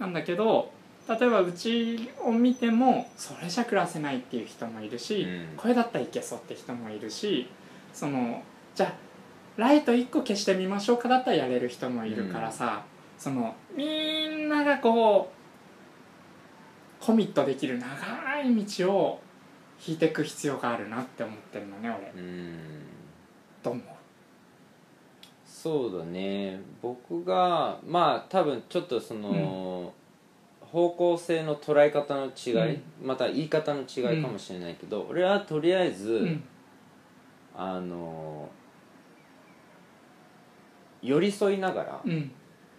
なんだけど例えばうちを見てもそれじゃ暮らせないっていう人もいるし、うん。これだったらいけそうって人もいるしそのじゃあライト1個消してみましょうかだったらやれる人もいるからさ、そのみんながこうコミットできる長い道を引いていく必要があるなって思ってるのね俺。うん。どう思う。そうだね。僕がまあ多分ちょっとその、方向性の捉え方の違い、また言い方の違いかもしれないけど、俺はとりあえず、うん。あの寄り添いながら、うん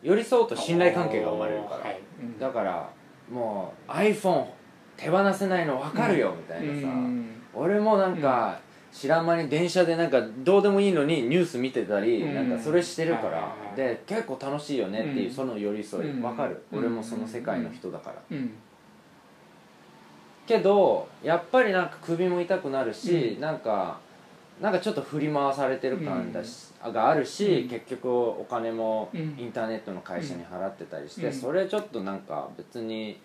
寄り添うと信頼関係が生まれるから、はい。うん。だからもう iPhone 手放せないの分かるよ、みたいなさ、うん。俺もなんか、知らん間に電車でなんかどうでもいいのにニュース見てたり、うん。なんかそれしてるから、で結構楽しいよねっていう、うん。その寄り添い、うん。わかる、うん。俺もその世界の人だから、うん。けどやっぱりなんか首も痛くなるし、うん。なんかなんかちょっと振り回されてる感だし、があるし、うん。結局お金もうん。インターネットの会社に払ってたりして、うん。それちょっとなんか別に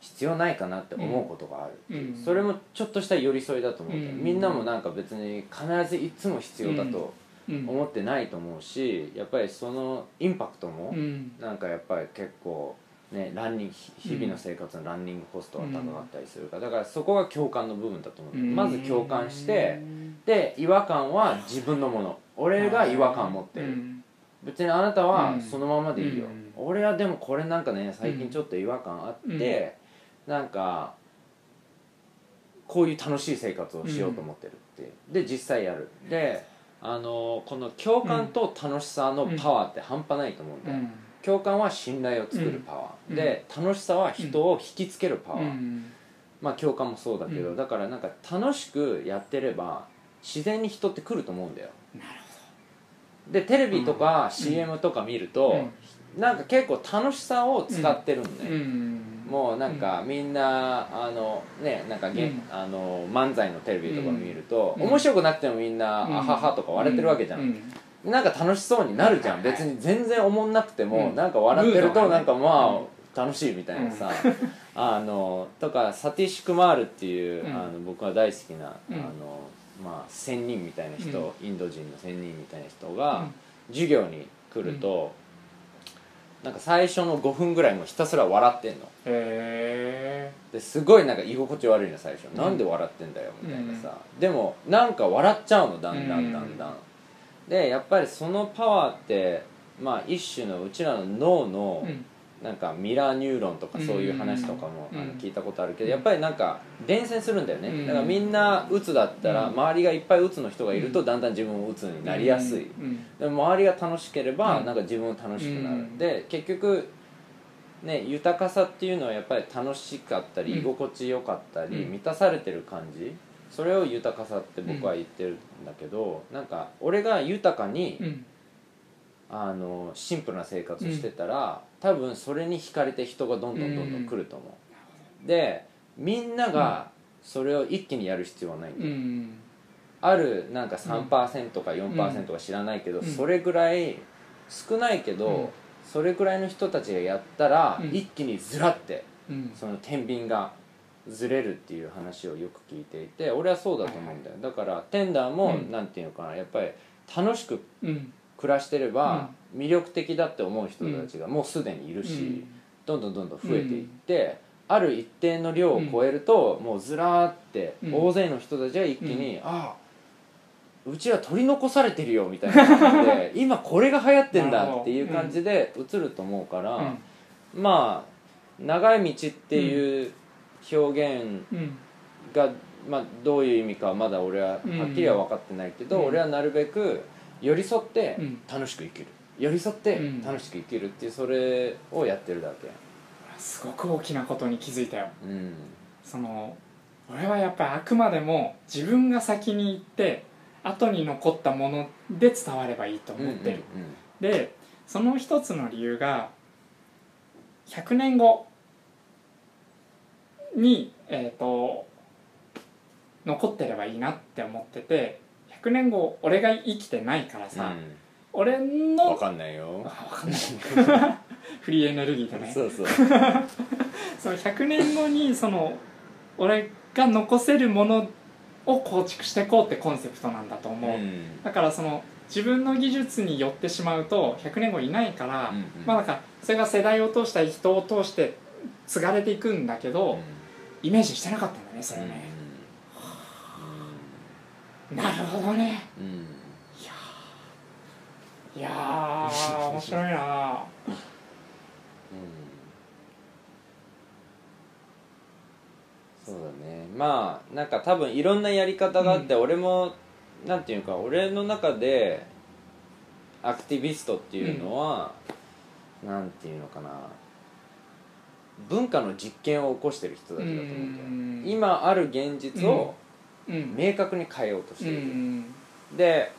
必要ないかなって思うことがあるう、うん。それもちょっとした寄り添いだと思う、うん。みんなもなんか別に必ずいつも必要だとうん。思ってないと思うしやっぱりそのインパクトもうん。なんかやっぱり結構ねランニング日々の生活のランニングコストが高かったりするからだからそこが共感の部分だと思う、うん。まず共感してで違和感は自分のもの。俺が違和感持ってる、うん。別にあなたはうん。そのままでいいよ、うん。俺はでもこれなんかね最近ちょっと違和感あって、なんかこういう楽しい生活をしようと思ってるっていう。で実際やる。であのこの共感と楽しさのパワーって半端ないと思うんだよ、うん共感は信頼を作るパワー、うん。で楽しさは人を引きつけるパワー、うん。まあ共感もそうだけど、うん。だからなんか楽しくやってれば自然に人って来ると思うんだよ。でテレビとか CM とか見ると、なんか結構楽しさを使ってるのね、うん。もうなんかみんなあのねなんかげ、うん。あの漫才のテレビとか見ると、うん。面白くなくてもみんな、うん。あははとか笑ってるわけじゃん、うんなんか楽しそうになるじゃん、別に全然おもんなくても、うん。なんか笑ってるとなんかまあ、楽しいみたいなさ、あのとかサティシュクマールっていう、うん。あの僕が大好きな、うん。あのまあ仙人みたいな人、うインド人の仙人みたいな人が、うん。授業に来ると、なんか最初の5分ぐらいもうひたすら笑ってんの。へですごいなんか居心地悪いの最初、んなんで笑ってんだよみたいなさ、でもなんか笑っちゃうのだんだんだんだん、でやっぱりそのパワーってまあ一種のうちらの脳のなんかミラーニューロンとかそういう話とかもうん。あの聞いたことあるけどやっぱりなんか伝染するんだよね。うん。だからみんなうつだったらうん。周りがいっぱいうつの人がいるとだんだん自分もうつになりやすい。うん。でも周りが楽しければうん。なんか自分も楽しくなる、うん。で結局ね豊かさっていうのはやっぱり楽しかったりうん。居心地よかったりうん。満たされてる感じそれを豊かさって僕は言ってるんだけどなんか俺が豊かにうん。あのシンプルな生活をしてたら多分それに惹かれて人がどんどんどんどん来ると思う。でみんながそれを一気にやる必要はないんだよ。うん。あるなんか3%か4%か知らないけど、うん。それぐらい少ないけど、うん。それぐらいの人たちがやったら、うん。一気にずらってうん。その天秤がずれるっていう話をよく聞いていて俺はそうだと思うんだよ。だからテンダーも、うん。なんていうのかなやっぱり楽しくうん。暮らしてれば、魅力的だって思う人たちがもうすでにいるし、うん。どんどんどんどん増えていって、ある一定の量を超えると、もうずらーってうん。大勢の人たちが一気に、ああうちは取り残されてるよみたいな感じで 今これが流行ってんだっていう感じで映ると思うから、うん。まあ長い道っていう表現うんが、まあ、どういう意味かはまだ俺ははっきりは分かってないけど、うん。俺はなるべく寄り添ってうん。楽しく生きる。寄り添ってうん。楽しく生きるっていうそれをやってるだけ。すごく大きなことに気づいたよ。うん。その俺はやっぱりあくまでも自分が先に行って後に残ったもので伝わればいいと思ってる、でその一つの理由が100年後にえっ、と残ってればいいなって思ってて100年後俺が生きてないからさ、俺うん、の分かんないよ。あ分かんない。フリーエネルギーでね。そうそう。その100年後にその俺が残せるものを構築していこうってコンセプトなんだと思う、ん。だからその自分の技術によってしまうと100年後いないから、うんうん。まあなんかそれが世代を通したり人を通して継がれていくんだけど、イメージしてなかったんだねそれね、なるほどね。うん。うんいやいやー面白いな。そうだね。まあなんか多分いろんなやり方があって、俺もなんていうか俺の中でアクティビストっていうのは、なんていうのかな文化の実験を起こしてる人たちだと思うん。だよ今ある現実をうん。明確に変えようとしてういる、ん。で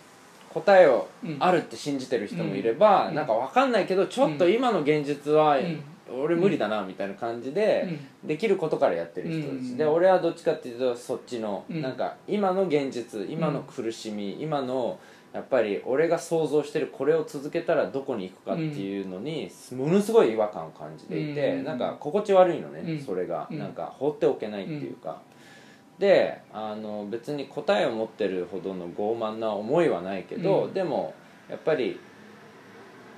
答えをうん。あるって信じてる人もいれば、うん。なんか分かんないけどちょっと今の現実は、うん。俺無理だなみたいな感じで、うん。できることからやってる人たち、うん。で俺はどっちかっていうとそっちの、うん。なんか今の現実今の苦しみ、今のやっぱり俺が想像してるこれを続けたらどこに行くかっていうのにものすごい違和感を感じていて、うん。なんか心地悪いのね、うん。それが、うん。なんか放っておけないっていうか、であの別に答えを持ってるほどの傲慢な思いはないけど、うん。でもやっぱり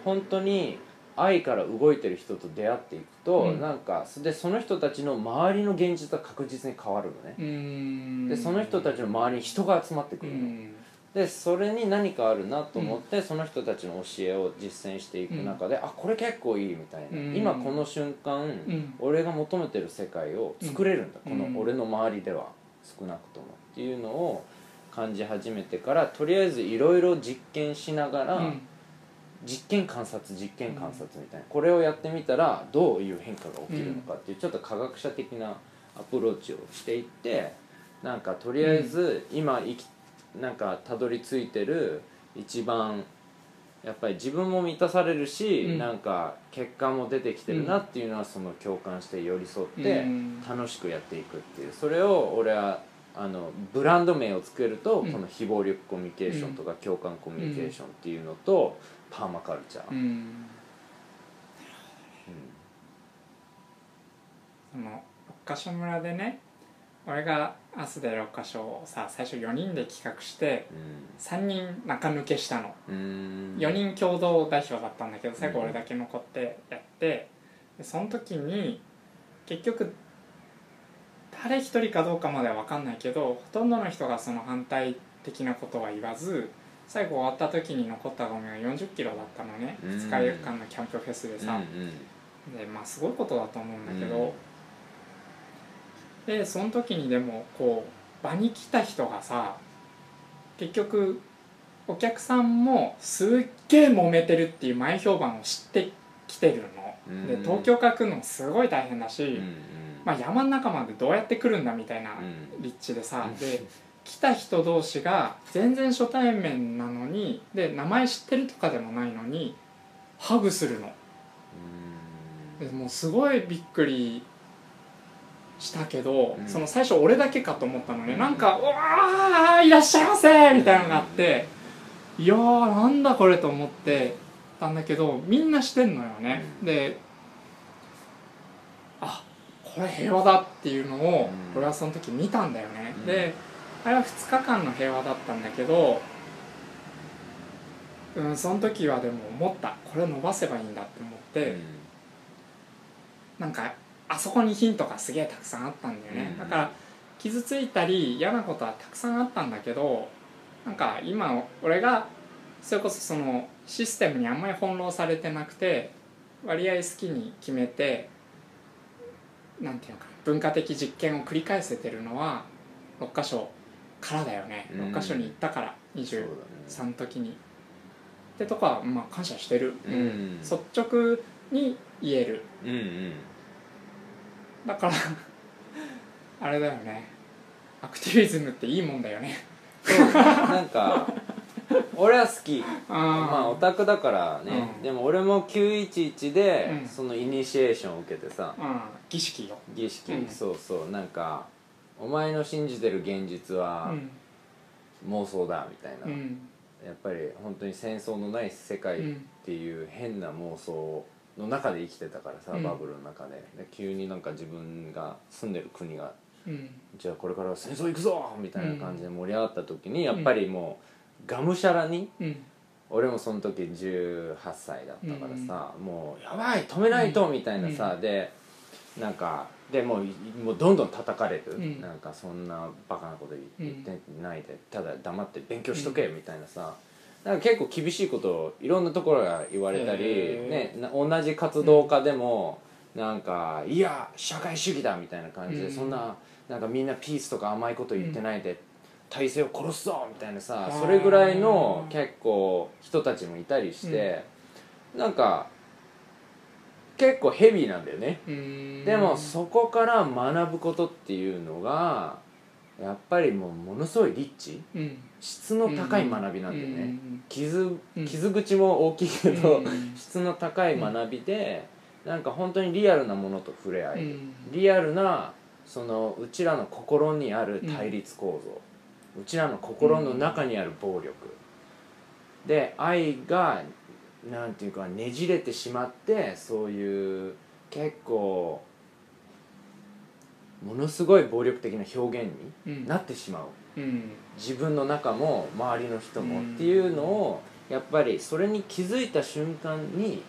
本当に愛から動いてる人と出会っていくと、うん。なんかでその人たちの周りの現実は確実に変わるのね、うん。でその人たちの周りに人が集まってくうるの、んでそれに何かあるなと思って、その人たちの教えを実践していく中で、あこれ結構いいみたいな、うん。今この瞬間、ん。俺が求めてる世界を作れるんだ、うん。この俺の周りでは少なくともっていうのを感じ始めてからとりあえずいろいろ実験しながら、うん。実験観察実験観察みたいな、これをやってみたらどういう変化が起きるのかっていうちょっと科学者的なアプローチをしていってなんかとりあえず今生きなんかたどり着いてる一番やっぱり自分も満たされるし、うん。なんか結果も出てきてるなっていうのはその共感して寄り添ってうん。楽しくやっていくっていう。それを俺はあのブランド名をつけると、うん。この非暴力コミュニケーションとか共感コミュニケーションっていうのと、パーマカルチャー、うん。その六ヶ所村でね俺が明日で六ヶ所をさ最初4人で企画して3人中抜けしたの。うん。うん4人共同代表だったんだけど最後俺だけ残ってやってでその時に結局誰一人かどうかまでは分かんないけどほとんどの人がその反対的なことは言わず最後終わった時に残ったゴミが4 0キロだったのね。うん2日間のキャンプフェスでさ、うんでまあすごいことだと思うんだけど、でその時にでもこう場に来た人がさ結局お客さんもすっげえ揉めてるっていう前評判を知ってきてるの、でうん。東京から来るのもすごい大変だし、うんうん。まあ、山の中までどうやって来るんだみたいなうん。立地でさ、うん。で来た人同士が全然初対面なのにで名前知ってるとかでもないのにハグするの。でもうすごいびっくりしたけど、うん。その最初俺だけかと思ったのね、うん。なんか「うわーいらっしゃいませ!」みたいなのがあって、いやーなんだこれと思ってたんだけどみんなしてんのよね、うん。であこれ平和だっていうのをうん。俺はその時見たんだよね、うん。であれは2日間の平和だったんだけどうんその時はでも思った。これ伸ばせばいいんだって思って、なんかあそこにヒントがすげえたくさんあったんだよね、うんだから傷ついたり嫌なことはたくさんあったんだけどなんか今俺がそれこそそのシステムにあんまり翻弄されてなくて割合好きに決めてなんていうのかな文化的実験を繰り返せてるのは6箇所からだよね。うん。6箇所に行ったからそうだね。23の時に。ってとこはまあ感謝してる、うん。率直に言える。うんうんだからあれだよね。アクティビズムっていいもんだよね。そうなんか 俺は好き。あまあオタクだからね、うん。でも俺も911でうん。そのイニシエーションを受けてさ、うん儀式よ、儀式、うん。そうそう。なんかお前の信じてる現実うはん。妄想だみたいな、うん。やっぱり本当に戦争のない世界っていう変な妄想の中で生きてたからさ、うん。バブルの中で。で急になんか自分が住んでる国がうん。じゃあこれから戦争行くぞみたいな感じで盛り上がった時にやっぱりもうがむしゃらにうん。俺もその時18歳だったからさ、もうやばい止めないとみたいなさ、でなんかでもうもうどんどん叩かれる、うん。なんかそんなバカなこと言ってないで、ただ黙って勉強しとけみたいなさなんか結構厳しいことをいろんなところが言われたり、へね、な同じ活動家でも、なんか「いや社会主義だ」みたいな感じで、うん。そんななんかみんなピースとか甘いこと言ってないで、体制を殺すぞみたいなさそれぐらいの結構人たちもいたりして、なんか結構ヘビーなんだよね。うん。でもそこから学ぶことっていうのがやっぱりもうものすごいリッチ。うん質の高い学びなんだよね、うん。傷うん。傷口も大きいけど、うん。質の高い学びで、なんか本当にリアルなものと触れ合える、うん。リアルなそのうちらの心にある対立構造、うちらの心の中にある暴力、で愛がなんていうかねじれてしまってそういう結構ものすごい暴力的な表現うん。になってしまう。うん。自分の中も周りの人もうん。っていうのをやっぱりそれに気づいた瞬間に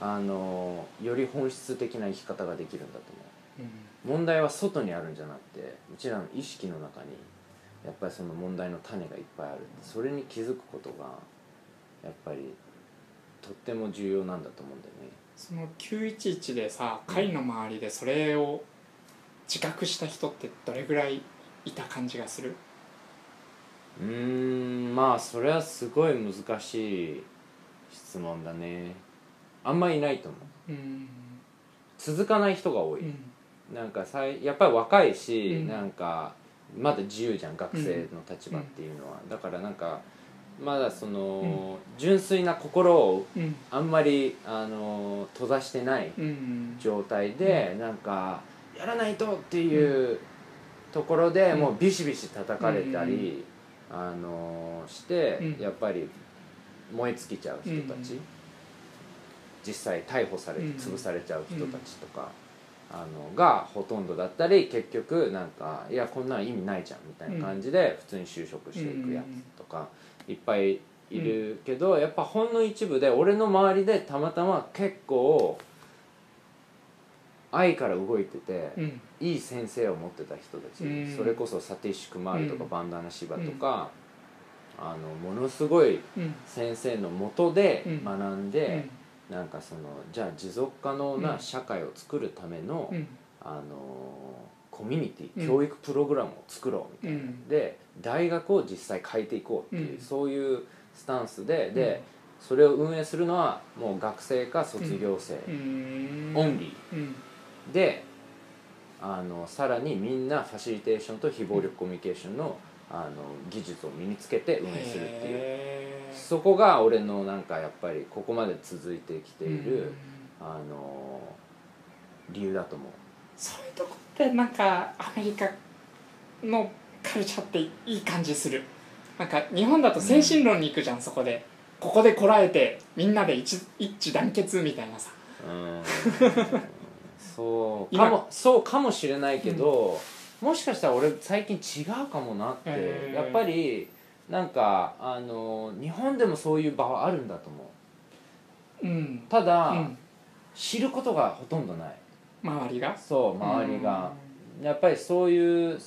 あのより本質的な生き方ができるんだと思う。問題は外にあるんじゃなくてうちらの意識の中にやっぱりその問題の種がいっぱいあるそれに気づくことがやっぱりとっても重要なんだと思うんだよね。その911でさ会の周りでそれを自覚した人ってどれぐらいいた感じがする？うーんまあそれはすごい難しい質問だね。あんまりいないと思う。うん続かない人が多い、うん。なんかさいやっぱり若いし、うん。なんかまだ自由じゃん学生の立場っていうのは、だからなんかまだその、純粋な心をうん。あんまりあの閉ざしてないうん。状態で、なんかやらないとっていうところで、うん。もうビシビシ叩かれたり、あのして、うん。やっぱり燃え尽きちゃう人たち、うん。実際逮捕されてうん。潰されちゃう人たちとか、あのがほとんどだったり結局なんかいやこんなん意味ないじゃんみたいな感じで普通に就職していくやつとかいっぱいいるけど、やっぱほんの一部で俺の周りでたまたま結構愛から動いてて、うん。いい先生を持ってた人たち、うん。それこそサティッシュ・クマールとかうん。バンダナ・シバとか、あのものすごいうん。先生のもとでうん。学んで、なんかそのじゃあ持続可能な社会を作るための、うん。あのコミュニティうん。教育プログラムを作ろうみたいな、うん。で大学を実際変えていこうっていう、うん。そういうスタンスでで、それを運営するのはもう学生か卒業生、うん。オンリうん。ーであのさらにみんなファシリテーションと非暴力コミュニケーションのあの技術を身につけて運営するっていう。そこが俺のなんかやっぱりここまで続いてきている、うん。あの理由だと思う。そういうとこってなんかアメリカのカルチャーっていい感じする。なんか日本だと精神論に行くじゃん、そこで。ここでこらえてみんなで一一致団結みたいなさ。うんそう。今かもそうかもしれないけど、もしかしたら俺最近違うかもなって、へーやっぱりなんかあの日本でもそういう場はあるんだと思う。うん。ただ、うん。知ることがほとんどない。周りが？そう周りが、やっぱりそういう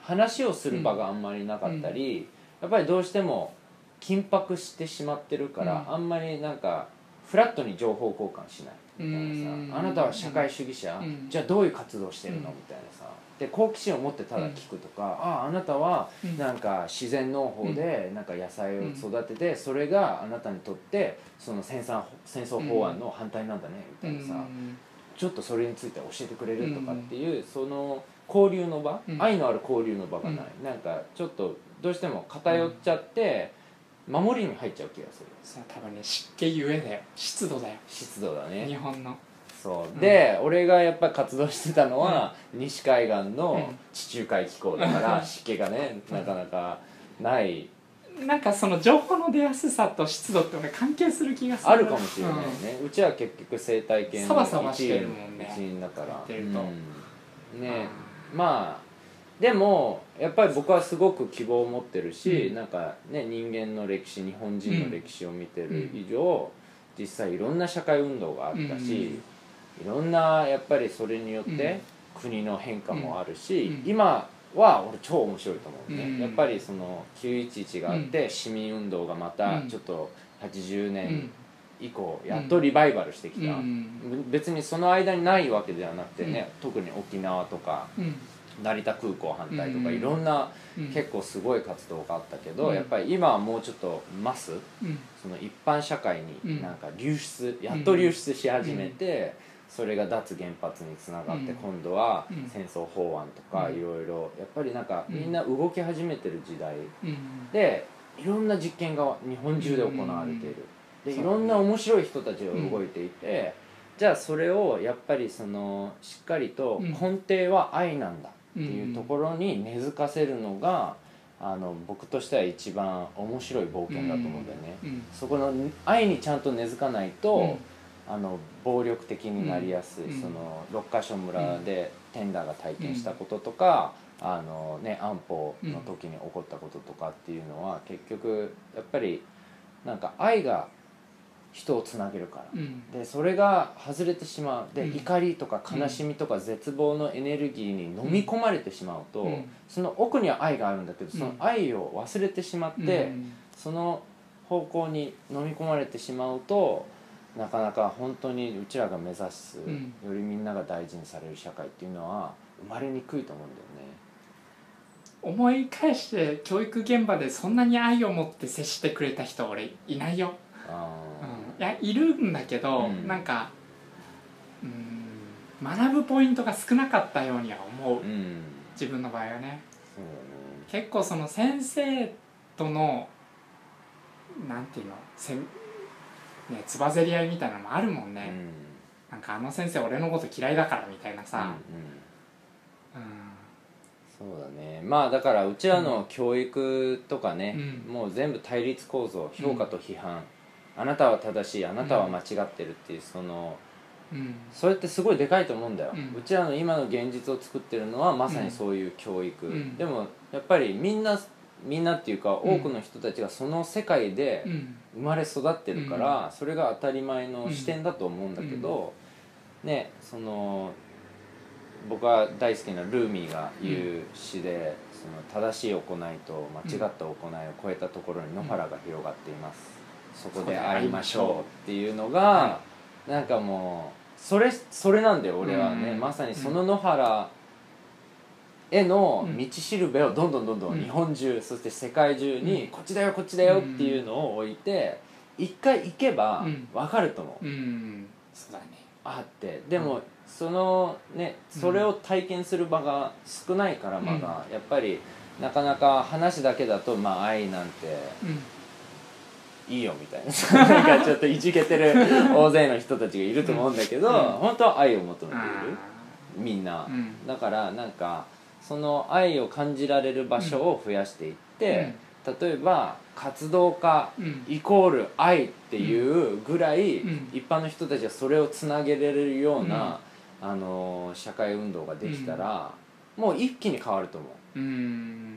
話をする場があんまりなかったり、やっぱりどうしても緊迫してしまってるから、うん。あんまりなんかフラットに情報交換しないみたいなうん。さ、あなたは社会主義者、うん。じゃあどういう活動してるの、うん。みたいなさ。で好奇心を持ってただ聞くとか、あああなたはうん。なんか自然農法でなんか野菜を育てて、それがあなたにとってその戦争戦争法案の反対なんだねみたいなさ、うん。ちょっとそれについて教えてくれるとかっていう、その交流の場、うん。愛のある交流の場がない、なんかちょっとどうしても偏っちゃって、守りに入っちゃう気がする。さ多分ね湿気ゆえだよ。湿度だよ。湿度だ日ね本の。そう、うん。で俺がやっぱり活動してたのは、西海岸のうん。地中海気候だから、湿気がねなかなかない。なんかその情報の出やすさと湿度って俺関係する気がする。あるかもしれないね、うちは結局生態系のサバサバしてるもんね。一員だから。ね。まあでもやっぱり僕はすごく希望を持ってるし、うん。なんかね人間の歴史日本人の歴史を見てる以上、実際いろんな社会運動があったし、いろんなやっぱりそれによって国の変化もあるし、うん。今は俺超面白いと思うね、うん。やっぱりその911があって、市民運動がまたうん。ちょっと80う年ん。以降やっとリバイバルしてきた、うん。別にその間にないわけではなくてね、特に沖縄とか。うん成田空港反対とか、うん。いろんなうん。結構すごい活動があったけど、うん。やっぱり今はもうちょっとマスうん。その一般社会うん。になんか流出、やっと流出し始めて、それが脱原発につながって、うん。今度はうん。戦争法案とかうん。いろいろやっぱりなんかうん。みんな動き始めてる時代うん。でいろんな実験が日本中で行われている、でいろんな面白い人たちが動いていて、じゃあそれをやっぱりそのしっかりとうん。根底は愛なんだっていうところに根付かせるのがあの僕としては一番面白い冒険だと思うんだよね。うんそこの愛にちゃんと根付かないと、うん。あの暴力的になりやすい、うんその六ヶ所村でテンダーが体験したこととか、あのね、安保の時に起こったこととかっていうのは結局やっぱりなんか愛が人をつなげるから。うん。でそれが外れてしまう。で、うん。怒りとか悲しみとか絶望のエネルギーに飲み込まれてしまうと、うん。その奥には愛があるんだけどその愛を忘れてしまって、うん。その方向に飲み込まれてしまうとなかなか本当にうちらが目指す、うん。よりみんなが大事にされる社会っていうのは生まれにくいと思うんだよね。思い返して教育現場でそんなに愛を持って接してくれた人俺いないよ、あやいるんだけど、うん。なんかうん学ぶポイントが少なかったようには思う。ーうん。自分の場合はね。そう結構その先生とのなんていうのせんねつばぜり合いみたいなのもあるもんね、だね。なんかあの先生俺のこと嫌いだからみたいなうんさ、うん。うそうだね。まあだからうちらの教育とかね、うん。もう全部対立構造評価と批判、あなたは正しいあなたは間違ってるっていうそのんうん。それってすごいでかいと思うんだよ、ううんちらの今の現実を作ってるのはまさにそういう教育、うん。でもやっぱりみんなみんなっていうか多くの人たちがその世界でうん。生まれ育ってるから、それが当たり前の視点だと思うんだけど、ねその僕は大好きなルーミーが言う詩で、その正しい行いと間違った行いを超えたところに野原が広がっています、そこで会いましょう。っていうのが、なんかもうそれそれなんだよ俺はね、うん。まさにその野原へのうん。道しるべをどんどんどんどうん。ん日本中、そして世界中にこっちだよこっちだよっていうのを置いて一回行けばうん。分かると思う、うん。そうだね。あって。でも、そのねそれを体験する場が少ないからまだ、やっぱりなかなか話だけだとまあ愛なんてうんいいよみたいな。なんかちょっといじけてる大勢の人たちがいると思うんだけど、うん。本当は愛を求めている。あみんな。ー、うん。だからなんかその愛を感じられる場所を増やしていって、例えば活動家うん。イコール愛っていうぐらい、うん。一般の人たちがそれをつなげれるような、あの社会運動ができたら、もう一気に変わると思う。うん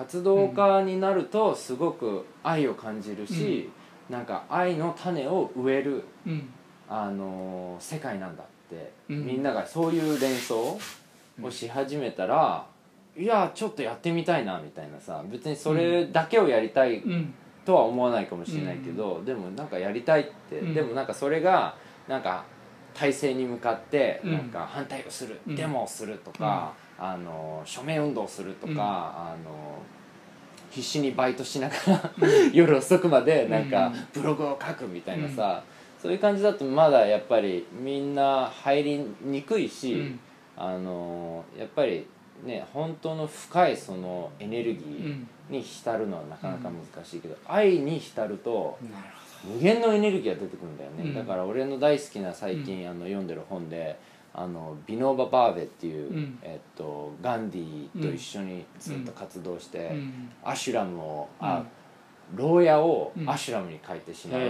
活動家になるとすごく愛を感じるし、なんか愛の種を植える、うん。あの世界なんだって、うん。みんながそういう連想をし始めたら、いやちょっとやってみたいなみたいなさ別にそれだけをやりたいうん。とは思わないかもしれないけど、でもなんかやりたいって、うん。でもなんかそれがなんか体制に向かってうん。なんか反対をする、うん。デモをするとか、あの署名運動をするとか、うん。あの必死にバイトしながら 夜遅くまでなんかブログを書くみたいなさ、そういう感じだとまだやっぱりみんな入りにくいし、うん。あのやっぱりね本当の深いそのエネルギうー、ん。に浸るのはなかなか難しいけど、愛に浸ると無限のエネルギーが出てくるんだよね、うん。だから俺の大好きな最近、あの読んでる本であのビノーバ・バーベっていう、うん。えっと、ガンディと一緒にずっと活動して、うん。アシュラムをあ、牢屋をうん。アシュラムに書いてしまう、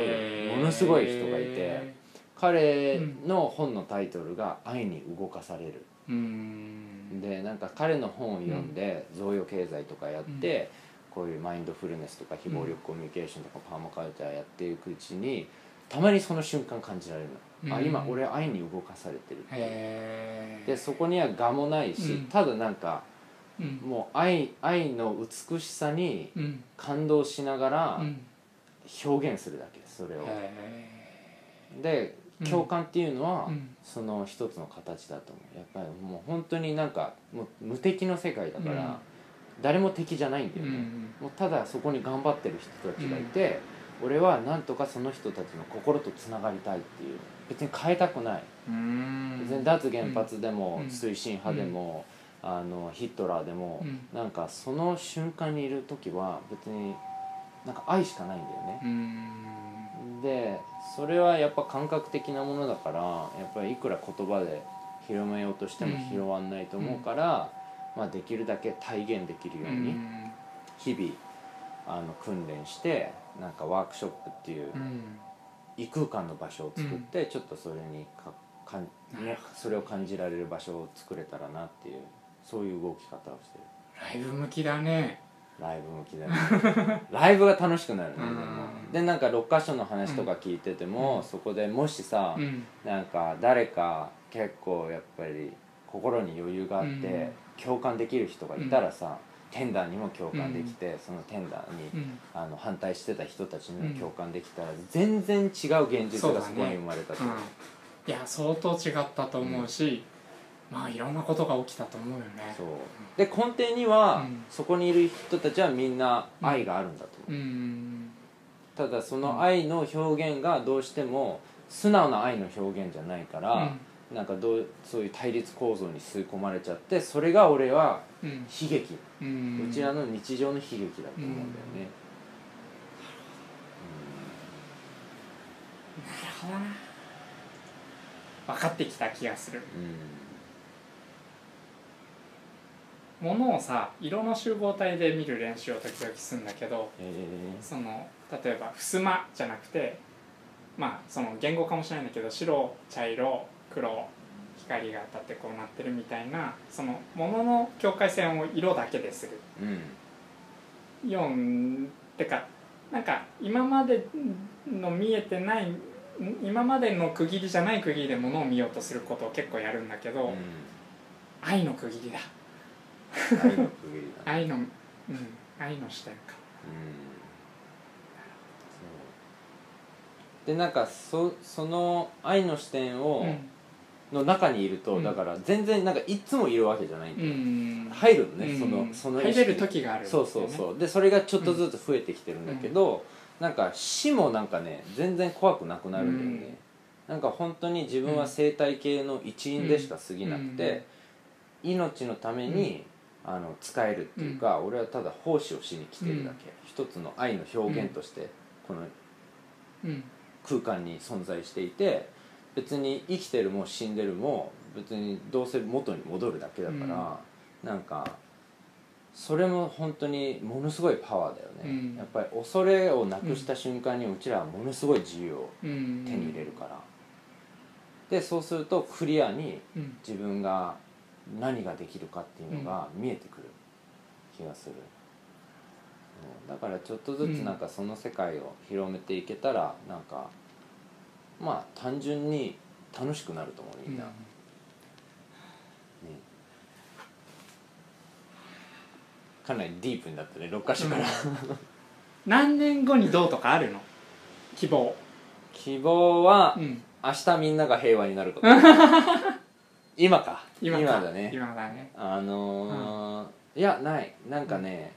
ものすごい人がいて彼の本のタイトルが「愛に動かされる」うん。でなんか彼の本を読んで贈与経済とかやって、こういうマインドフルネスとか非暴力コミュニケーションとかパーマカルチャーやっていくうちにたまにその瞬間感じられるの、あうん。今俺愛に動かされてるってでそこには我もないし、うん。ただなんかうん。もう愛愛の美しさにうん。感動しながらうん。表現するだけそれを。へでうん。共感っていうのは、うん。その一つの形だと思う。やっぱりもう本当になんかもう無敵の世界だから、うん。誰も敵じゃないんだよね、んもうただそこに頑張ってる人たちがいて、俺はなんとかその人たちの心とつながりたいっていう別に変えたくない、うん。別に脱原発でも、うん。推進派でも、あのヒトラーでも、うん。なんかその瞬間にいる時は別になんか愛しかないんだよね、うん。でそれはやっぱ感覚的なものだからやっぱりいくら言葉で広めようとしても広わんないと思うから、まあ、できるだけ体現できるように日々あの訓練してなんかワークショップっていううん異空間の場所を作って、ちょっとそれにかかん、ね、それを感じられる場所を作れたらなっていうそういう動き方をしてる。ライブ向きだね。ライブ向きだね。ライブが楽しくなるねでもうん。でなんか6箇所の話とか聞いてても、うん。そこでもしさ、うん。なんか誰か結構やっぱり心に余裕があって、うん共感できる人がいたらさ、テンダーにも共感できて、そのテンダーに、うん。あの反対してた人たちにうんも共感できたら、全然違う現実がそこに生まれたとう。ん。いや相当違ったと思うし、まあいろんなことが起きたと思うよね。そう。で根底には、うん。そこにいる人たちはみんな愛があるんだとただその愛の表現がどうしても素直な愛の表現じゃないから、なんかどうそういう対立構造に吸い込まれちゃってそれが俺はうん。悲劇、ううんちらの日常の悲劇だと思うんだよね、なるほどな。分かってきた気がする。うん。ものをさ色の集合体で見る練習を時々するんだけどえ。その例えば襖じゃなくてまあその言語かもしれないんだけど白茶色黒光が当たってこうなってるみたいなそのものの境界線を色だけでする。ーうんイオンってかなんか今までの見えてないん今までの区切りじゃない区切りでものを見ようとすることを結構やるんだけど、うん。愛の区切りだ。愛の うん愛の視点か。うん。でなんかそその愛の視点を、の中にいると、うん。だから全然なんかいつもいるわけじゃないんだうよ、ん。入るのね、うん。そのその入れる時があるそうそうそう。でそれがちょっとずつ増えてきてるんだけど、なんか死もなんかね全然怖くなくなるんだよね、なんか本当に自分は生態系の一員でしか過ぎなくて、命のために、あの使えるっていうか、俺はただ奉仕をしに来てるだけ、一つの愛の表現としてこのうん。空間に存在していて別に生きてるも死んでるも別にどうせ元に戻るだけだから、なんかそれも本当にものすごいパワーだよね、うん。やっぱり恐れをなくした瞬間にうちらはものすごい自由をうん。手に入れるから、でそうするとクリアにうん。自分が何ができるかっていうのが見えてくる気がする、うん。だからちょっとずつなんかその世界を広めていけたらなんかまあ単純に楽しくなると思うみんな、ね。かなりディープになったね6箇所から、何年後にどうとかあるの？希望。希望はうん。明日みんなが平和になること。今か。今か。だね。今だね。あのーいやない。なんかね、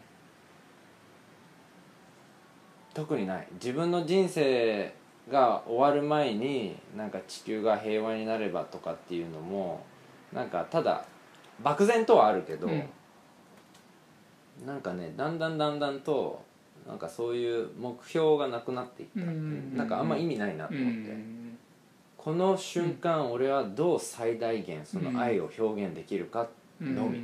特にない。自分の人生が終わる前になんか地球が平和になればとかっていうのもなんかただ漠然とはあるけど、うん。なんかねだんだんだんだんとなんかそういう目標がなくなっていった、うんなんかあんま意味ないなとう思って、んこの瞬間、俺はどう最大限その愛を表現できるかのみ、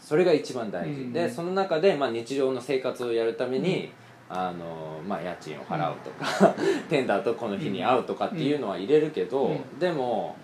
それが一番大事、うんでその中で、まあ、日常の生活をやるために、あのまあ、家賃を払うとか、テンダーとこの日に会うとかっていうのは入れるけど、うん。でも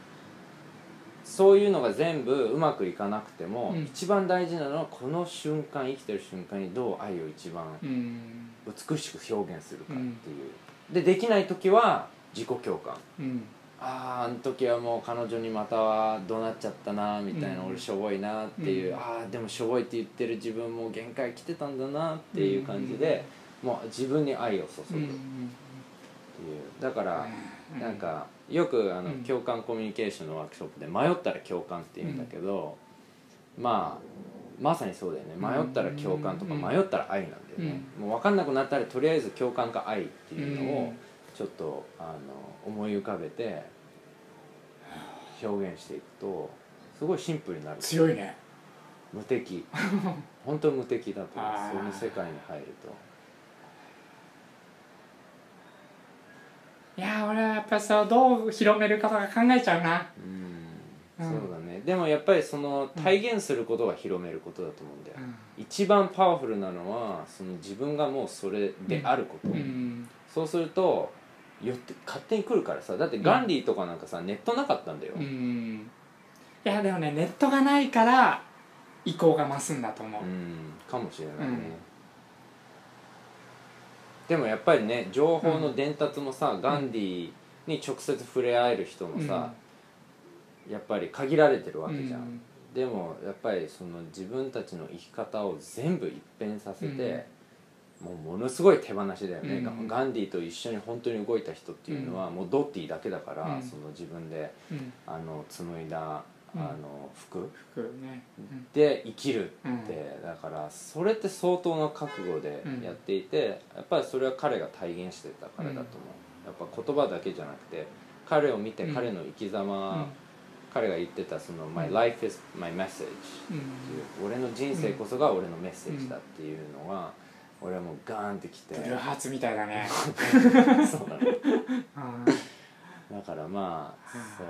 そういうのが全部うまくいかなくても、うん。一番大事なのはこの瞬間生きてる瞬間にどう愛を一番うん。美しく表現するかっていう、でできない時は自己共感。うん。ああああの時はもう彼女にまたはどうなっちゃったなみたいな、うん。俺しょぼいなっていう、うん。ああでもしょぼいって言ってる自分も限界来てたんだなっていう感じで、もう自分に愛を注ぐ。っていう、だから、うんなんかよくあの、うん。共感コミュニケーションのワークショップで迷ったら共感って言うんだけど、まあまさにそうだよね。迷ったら共感とかうん迷ったら愛なんだよね、もう分かんなくなったらとりあえず共感か愛っていうのをちょっとあの思い浮かべて表現していくとすごいシンプルになる。強いね。無敵。本当無敵だと思う。その世界に入るといやー俺はやっぱりそれをどう広めるかとか考えちゃうな。うん、うん。そうだね。でもやっぱりその体現することが広めることだと思うんだよ、うん。一番パワフルなのはその自分がもうそれであること、うん。そうするとよって勝手に来るからさ。だってガンディとかなんかさ、ネットなかったんだよ、うん。いやでもねネットがないから意向が増すんだと思う。うん。かもしれないね、うんでもやっぱりね情報の伝達もさ、ガンディに直接触れ合える人もさ、やっぱり限られてるわけじゃん、うん。でもやっぱりその自分たちの生き方を全部一変させて、もうものすごい手放しだよね、うん。ガンディと一緒に本当に動いた人っていうのは、もうドッティだけだから、うん。その自分でうん。あの紡いだあうん。の服。で生きるって、うん。だからそれって相当な覚悟でやっていて、やっぱりそれは彼が体現してたからだと思う、やっぱ言葉だけじゃなくて彼を見てうん。彼の生き様、うん。彼が言ってたその「ん。My life is my message」っていううん俺の人生こそが俺のメッセージだっていうのが、俺はもうガーンってきて、ブルーハーツみたいだね。そうなの。うん。だからまあそう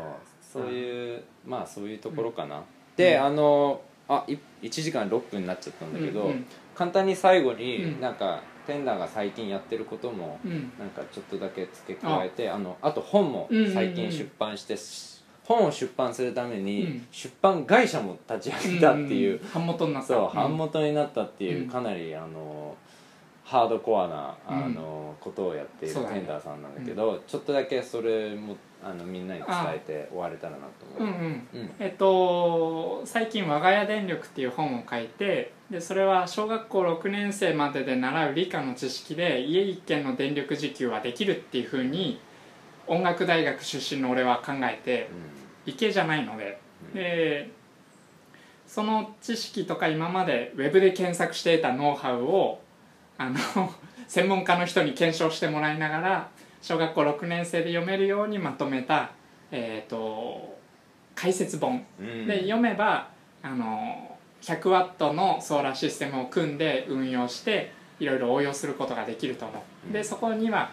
そういうまあそういうところかな、うん。であのあい1時間6分になっちゃったんだけど、うんうん。簡単に最後に、うん。なんかテンダーが最近やってることもうん。なんかちょっとだけ付け加えてあ。のあと本も最近出版して、本を出版するために、うん。出版会社も立ち上げたっていう、ん版元になった。そう、ん版元になったっていう、うん。かなりあのハードコアなあの、ことをやっているテンダーさんなんだけど、ちょっとだけそれもあのみんなに伝えて終われたらなと思う、うんうん。うん。えっと最近「我が家電力」っていう本を書いてでそれは小学校6年生までで習う理科の知識で家一軒の電力自給はできるっていうふうに音楽大学出身の俺は考えて理系じゃないので。うん。でその知識とか今までウェブで検索して得たノウハウをあの 専門家の人に検証してもらいながら小学校6年生で読めるようにまとめた、えー、と解説本。うん。で読めばあの100ワットのソーラーシステムを組んで運用していろいろ応用することができると思う、うん。でそこには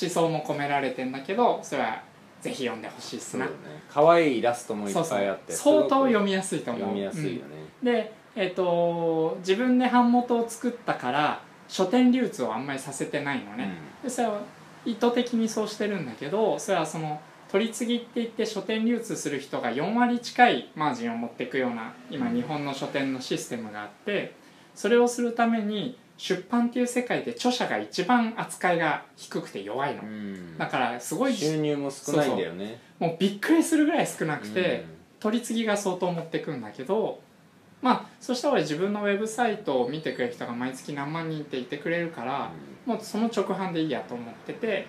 思想も込められてんだけどそれはぜひ読んでほしいっすな。可愛いイラストもいっぱいあって相当読みみやすいと思う。読みやすいよね、うん。でえっ、と自分で版元を作ったから書店流通をあんまりさせてないのね、でそれは意図的にそうしてるんだけどそれはその取り次ぎって言って書店流通する人が4割近いマージンを持っていくような今日本の書店のシステムがあってそれをするために出版っていう世界で著者が一番扱いが低くて弱いの。うん。うんだからすごい収入も少ないんだよね。もうびっくりするぐらい少なくて、取り次ぎが相当持ってくんだけどまあそしたら自分のウェブサイトを見てくれる人が毎月何万人っていてくれるから、もうその直販でいいやと思ってて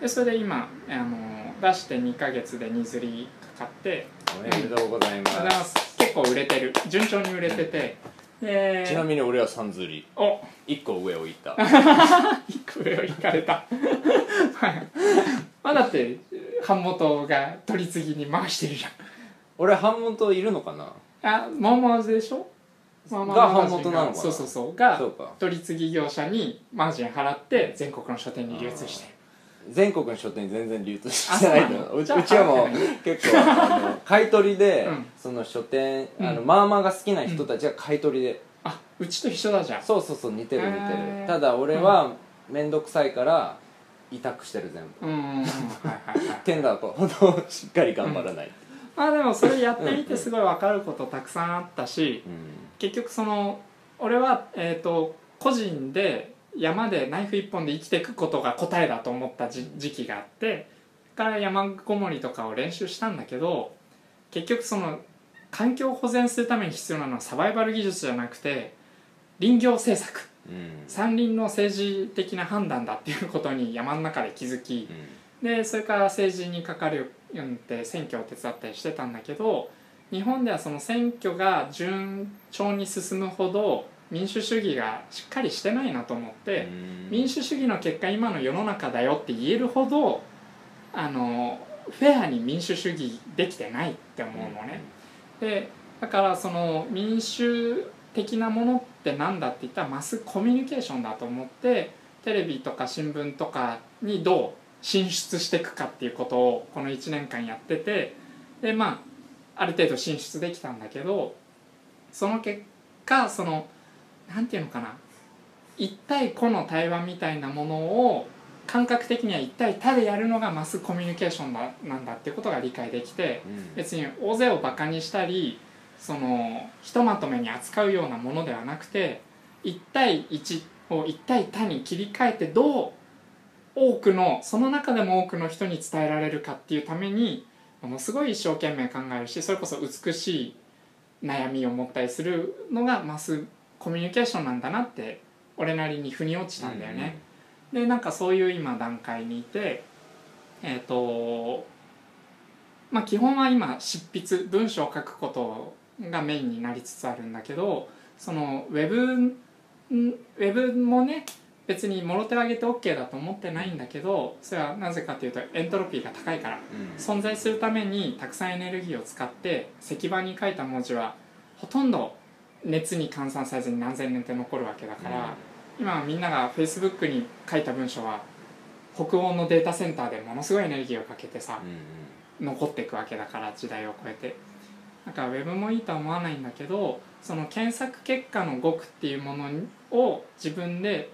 でそれで今あの出して2ヶ月で荷刷りかかってうんおめでとうございます。結構売れてる。順調に売れてて。ちなみに俺は三釣り。お。1個上をいった。一個上を行 かれた。は いまあだって版元が取り次ぎに回してるじ俺版元いるのかな？ゃんあモーモーズでしょ？がマガジン版元なのかな。そうそうそう。がそうか。取り次ぎ業者にマージン払って全国の書店に流通して。る全国の書店に全然流通してないのあそうなのじゃあうちはもう結構あの買い取りで、うん。その書店あの、うん。まあまあが好きな人たちが買い取りで、あうちと一緒だじゃんそうそうそう似てる似てへー。るただ俺は面倒くさいから委託してる全部。うんうんうん。はいはいはいテンダーとほどしっかり頑張らない、まあでもそれやってみてすごい分かることたくさんあったしうん結局その俺は、えー、と個人で山でナイフ一本で生きていくことが答えだと思った時時期があってから山ごもりとかを練習したんだけど結局その環境を保全するために必要なのはサバイバル技術じゃなくて林業政策。うん。山林の政治的な判断だっていうことに山の中で気づきでそれから政治にかかるようになって選挙を手伝ったりしてたんだけど日本ではその選挙が順調に進むほど民主主義がしっかりしてないなと思って、うん民主主義の結果今の世の中だよって言えるほどあのフェアに民主主義できてないって思うのね。でだからその民主的なものって何だって言ったらマスコミュニケーションだと思ってテレビとか新聞とかにどう進出していくかっていうことをこの1年間やっててでまあある程度進出できたんだけどその結果そのなんていうのかな。1対個の対話みたいなものを感覚的には1対他でやるのがマスコミュニケーションだなんだってことが理解できてうん。別に大勢をバカにしたりそのひとまとめに扱うようなものではなくて1対1を1対他に切り替えてどう多くのその中でも多くの人に伝えられるかっていうためにものすごい一生懸命考えるしそれこそ美しい悩みを持ったりするのがマスコミュニケーションなんだなって俺なりに腑に落ちたんだよね。でなんかそういう今段階にいてえっ、とまあ基本は今執筆文章を書くことがメインになりつつあるんだけどそのウェブんウェブもね別にもろ手を挙げて OK だと思ってないんだけどそれはなぜかというとエントロピーが高いから。うん。存在するためにたくさんエネルギーを使って石板に書いた文字はほとんど熱に換算されずに何千年って残るわけだから、今みんなが Facebook に書いた文章は北欧のデータセンターでものすごいエネルギーをかけてさうん残っていくわけだから時代を超えて。だからウェブもいいとは思わないんだけどその検索結果の語句っていうものを自分で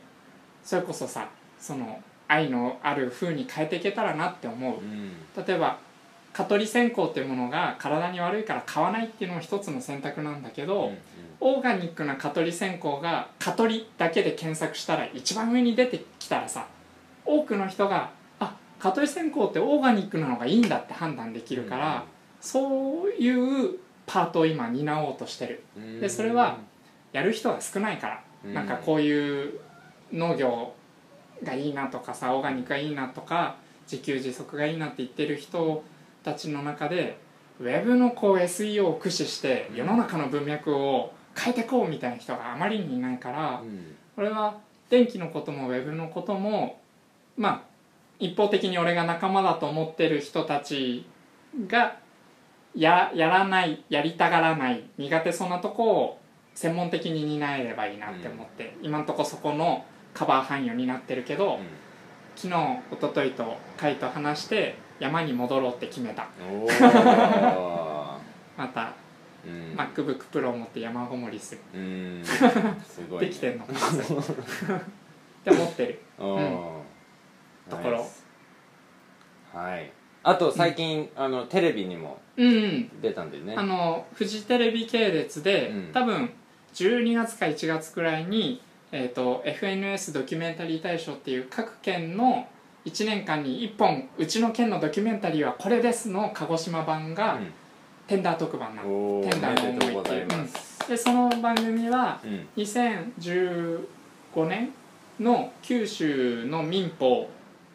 それこそさその愛のある風に変えていけたらなって思う。うん。うん例えば蚊取り線香っていうものが体に悪いから買わないっていうのも一つの選択なんだけど、うんオーガニックな蚊取り線香が蚊取りだけで検索したら一番上に出てきたらさ多くの人があ蚊取り線香ってオーガニックなのがいいんだって判断できるから、そういうパートを今担おうとしてる。うん。でそれはやる人が少ないから、うん。なんかこういう農業がいいなとかさオーガニックがいいなとか自給自足がいいなって言ってる人たちの中でウェブのこう SEO を駆使して世の中の文脈を変えてこうみたいな人があまりにいないからうん。俺は電気のこともウェブのこともまあ一方的に俺が仲間だと思ってる人たちがややらないやりたがらない苦手そうなとこを専門的に担えればいいなって思って、今んとこそこのカバー範囲を担ってるけど、昨日一昨日とカイと話して山に戻ろうって決めた。またうん。MacBookPro を持って山ごもりする、できてんの？って思ってる。おー。ところ。はい。あと最近、あのテレビにもうんうん。出たんでね。あのフジテレビ系列で、うん。多分12月か1月くらいに、えー、と FNS ドキュメンタリー大賞っていう各県の1年間に1本うちの県のドキュメンタリーはこれですの鹿児島版がうん。テンダー特番なテンダーの思いっていうます、でその番組はうん。2015年の九州の民放、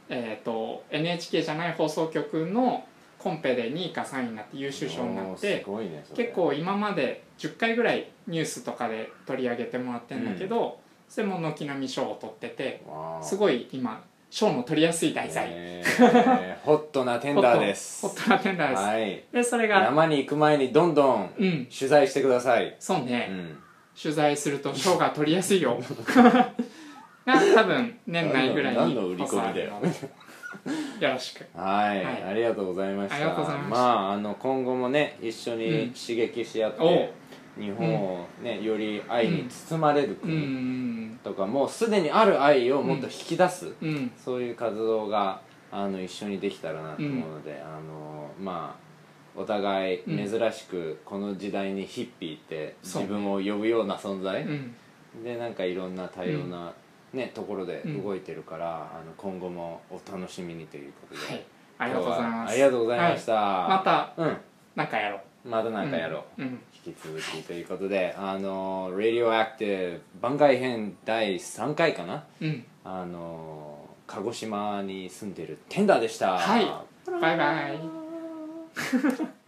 えー、と NHK じゃない放送局のコンペで2位か3位になって優秀賞になってね結構今まで10回ぐらいニュースとかで取り上げてもらってるんだけど、それも軒並み賞を取っててすごい今賞の取りやすい題材、えー。ホットなテンダーです。ホットなテンダーです、はい。でそれが山に行く前にどんどんうん。取材してください、そうね、うん、取材すると賞が取りやすいよ。が多分年内ぐらいに何の売り込みだよ。放送あるので。よろしく。はい、はい。ありがとうございました。ありがとうございました。ああの今後もね一緒に刺激し合って、おう日本をね、より愛に包まれるう国ん。とか、もうすでにある愛をもっと引き出す、うん。そういう活動があの一緒にできたらなと思うので、あのまあお互い珍しくこの時代にヒッピーって自分を呼ぶような存在、うん。でなんかいろんな多様な、ねところで動いてるから、あの今後もお楽しみにということで、はい。ありがとうございます。ありがとうございました、またうん。なんかやろう。またなんかやろう、うん引き続きということであの「Radioactive 番外編第3回かな？うん。あの鹿児島に住んでるテンダーでした。はい。バイバイ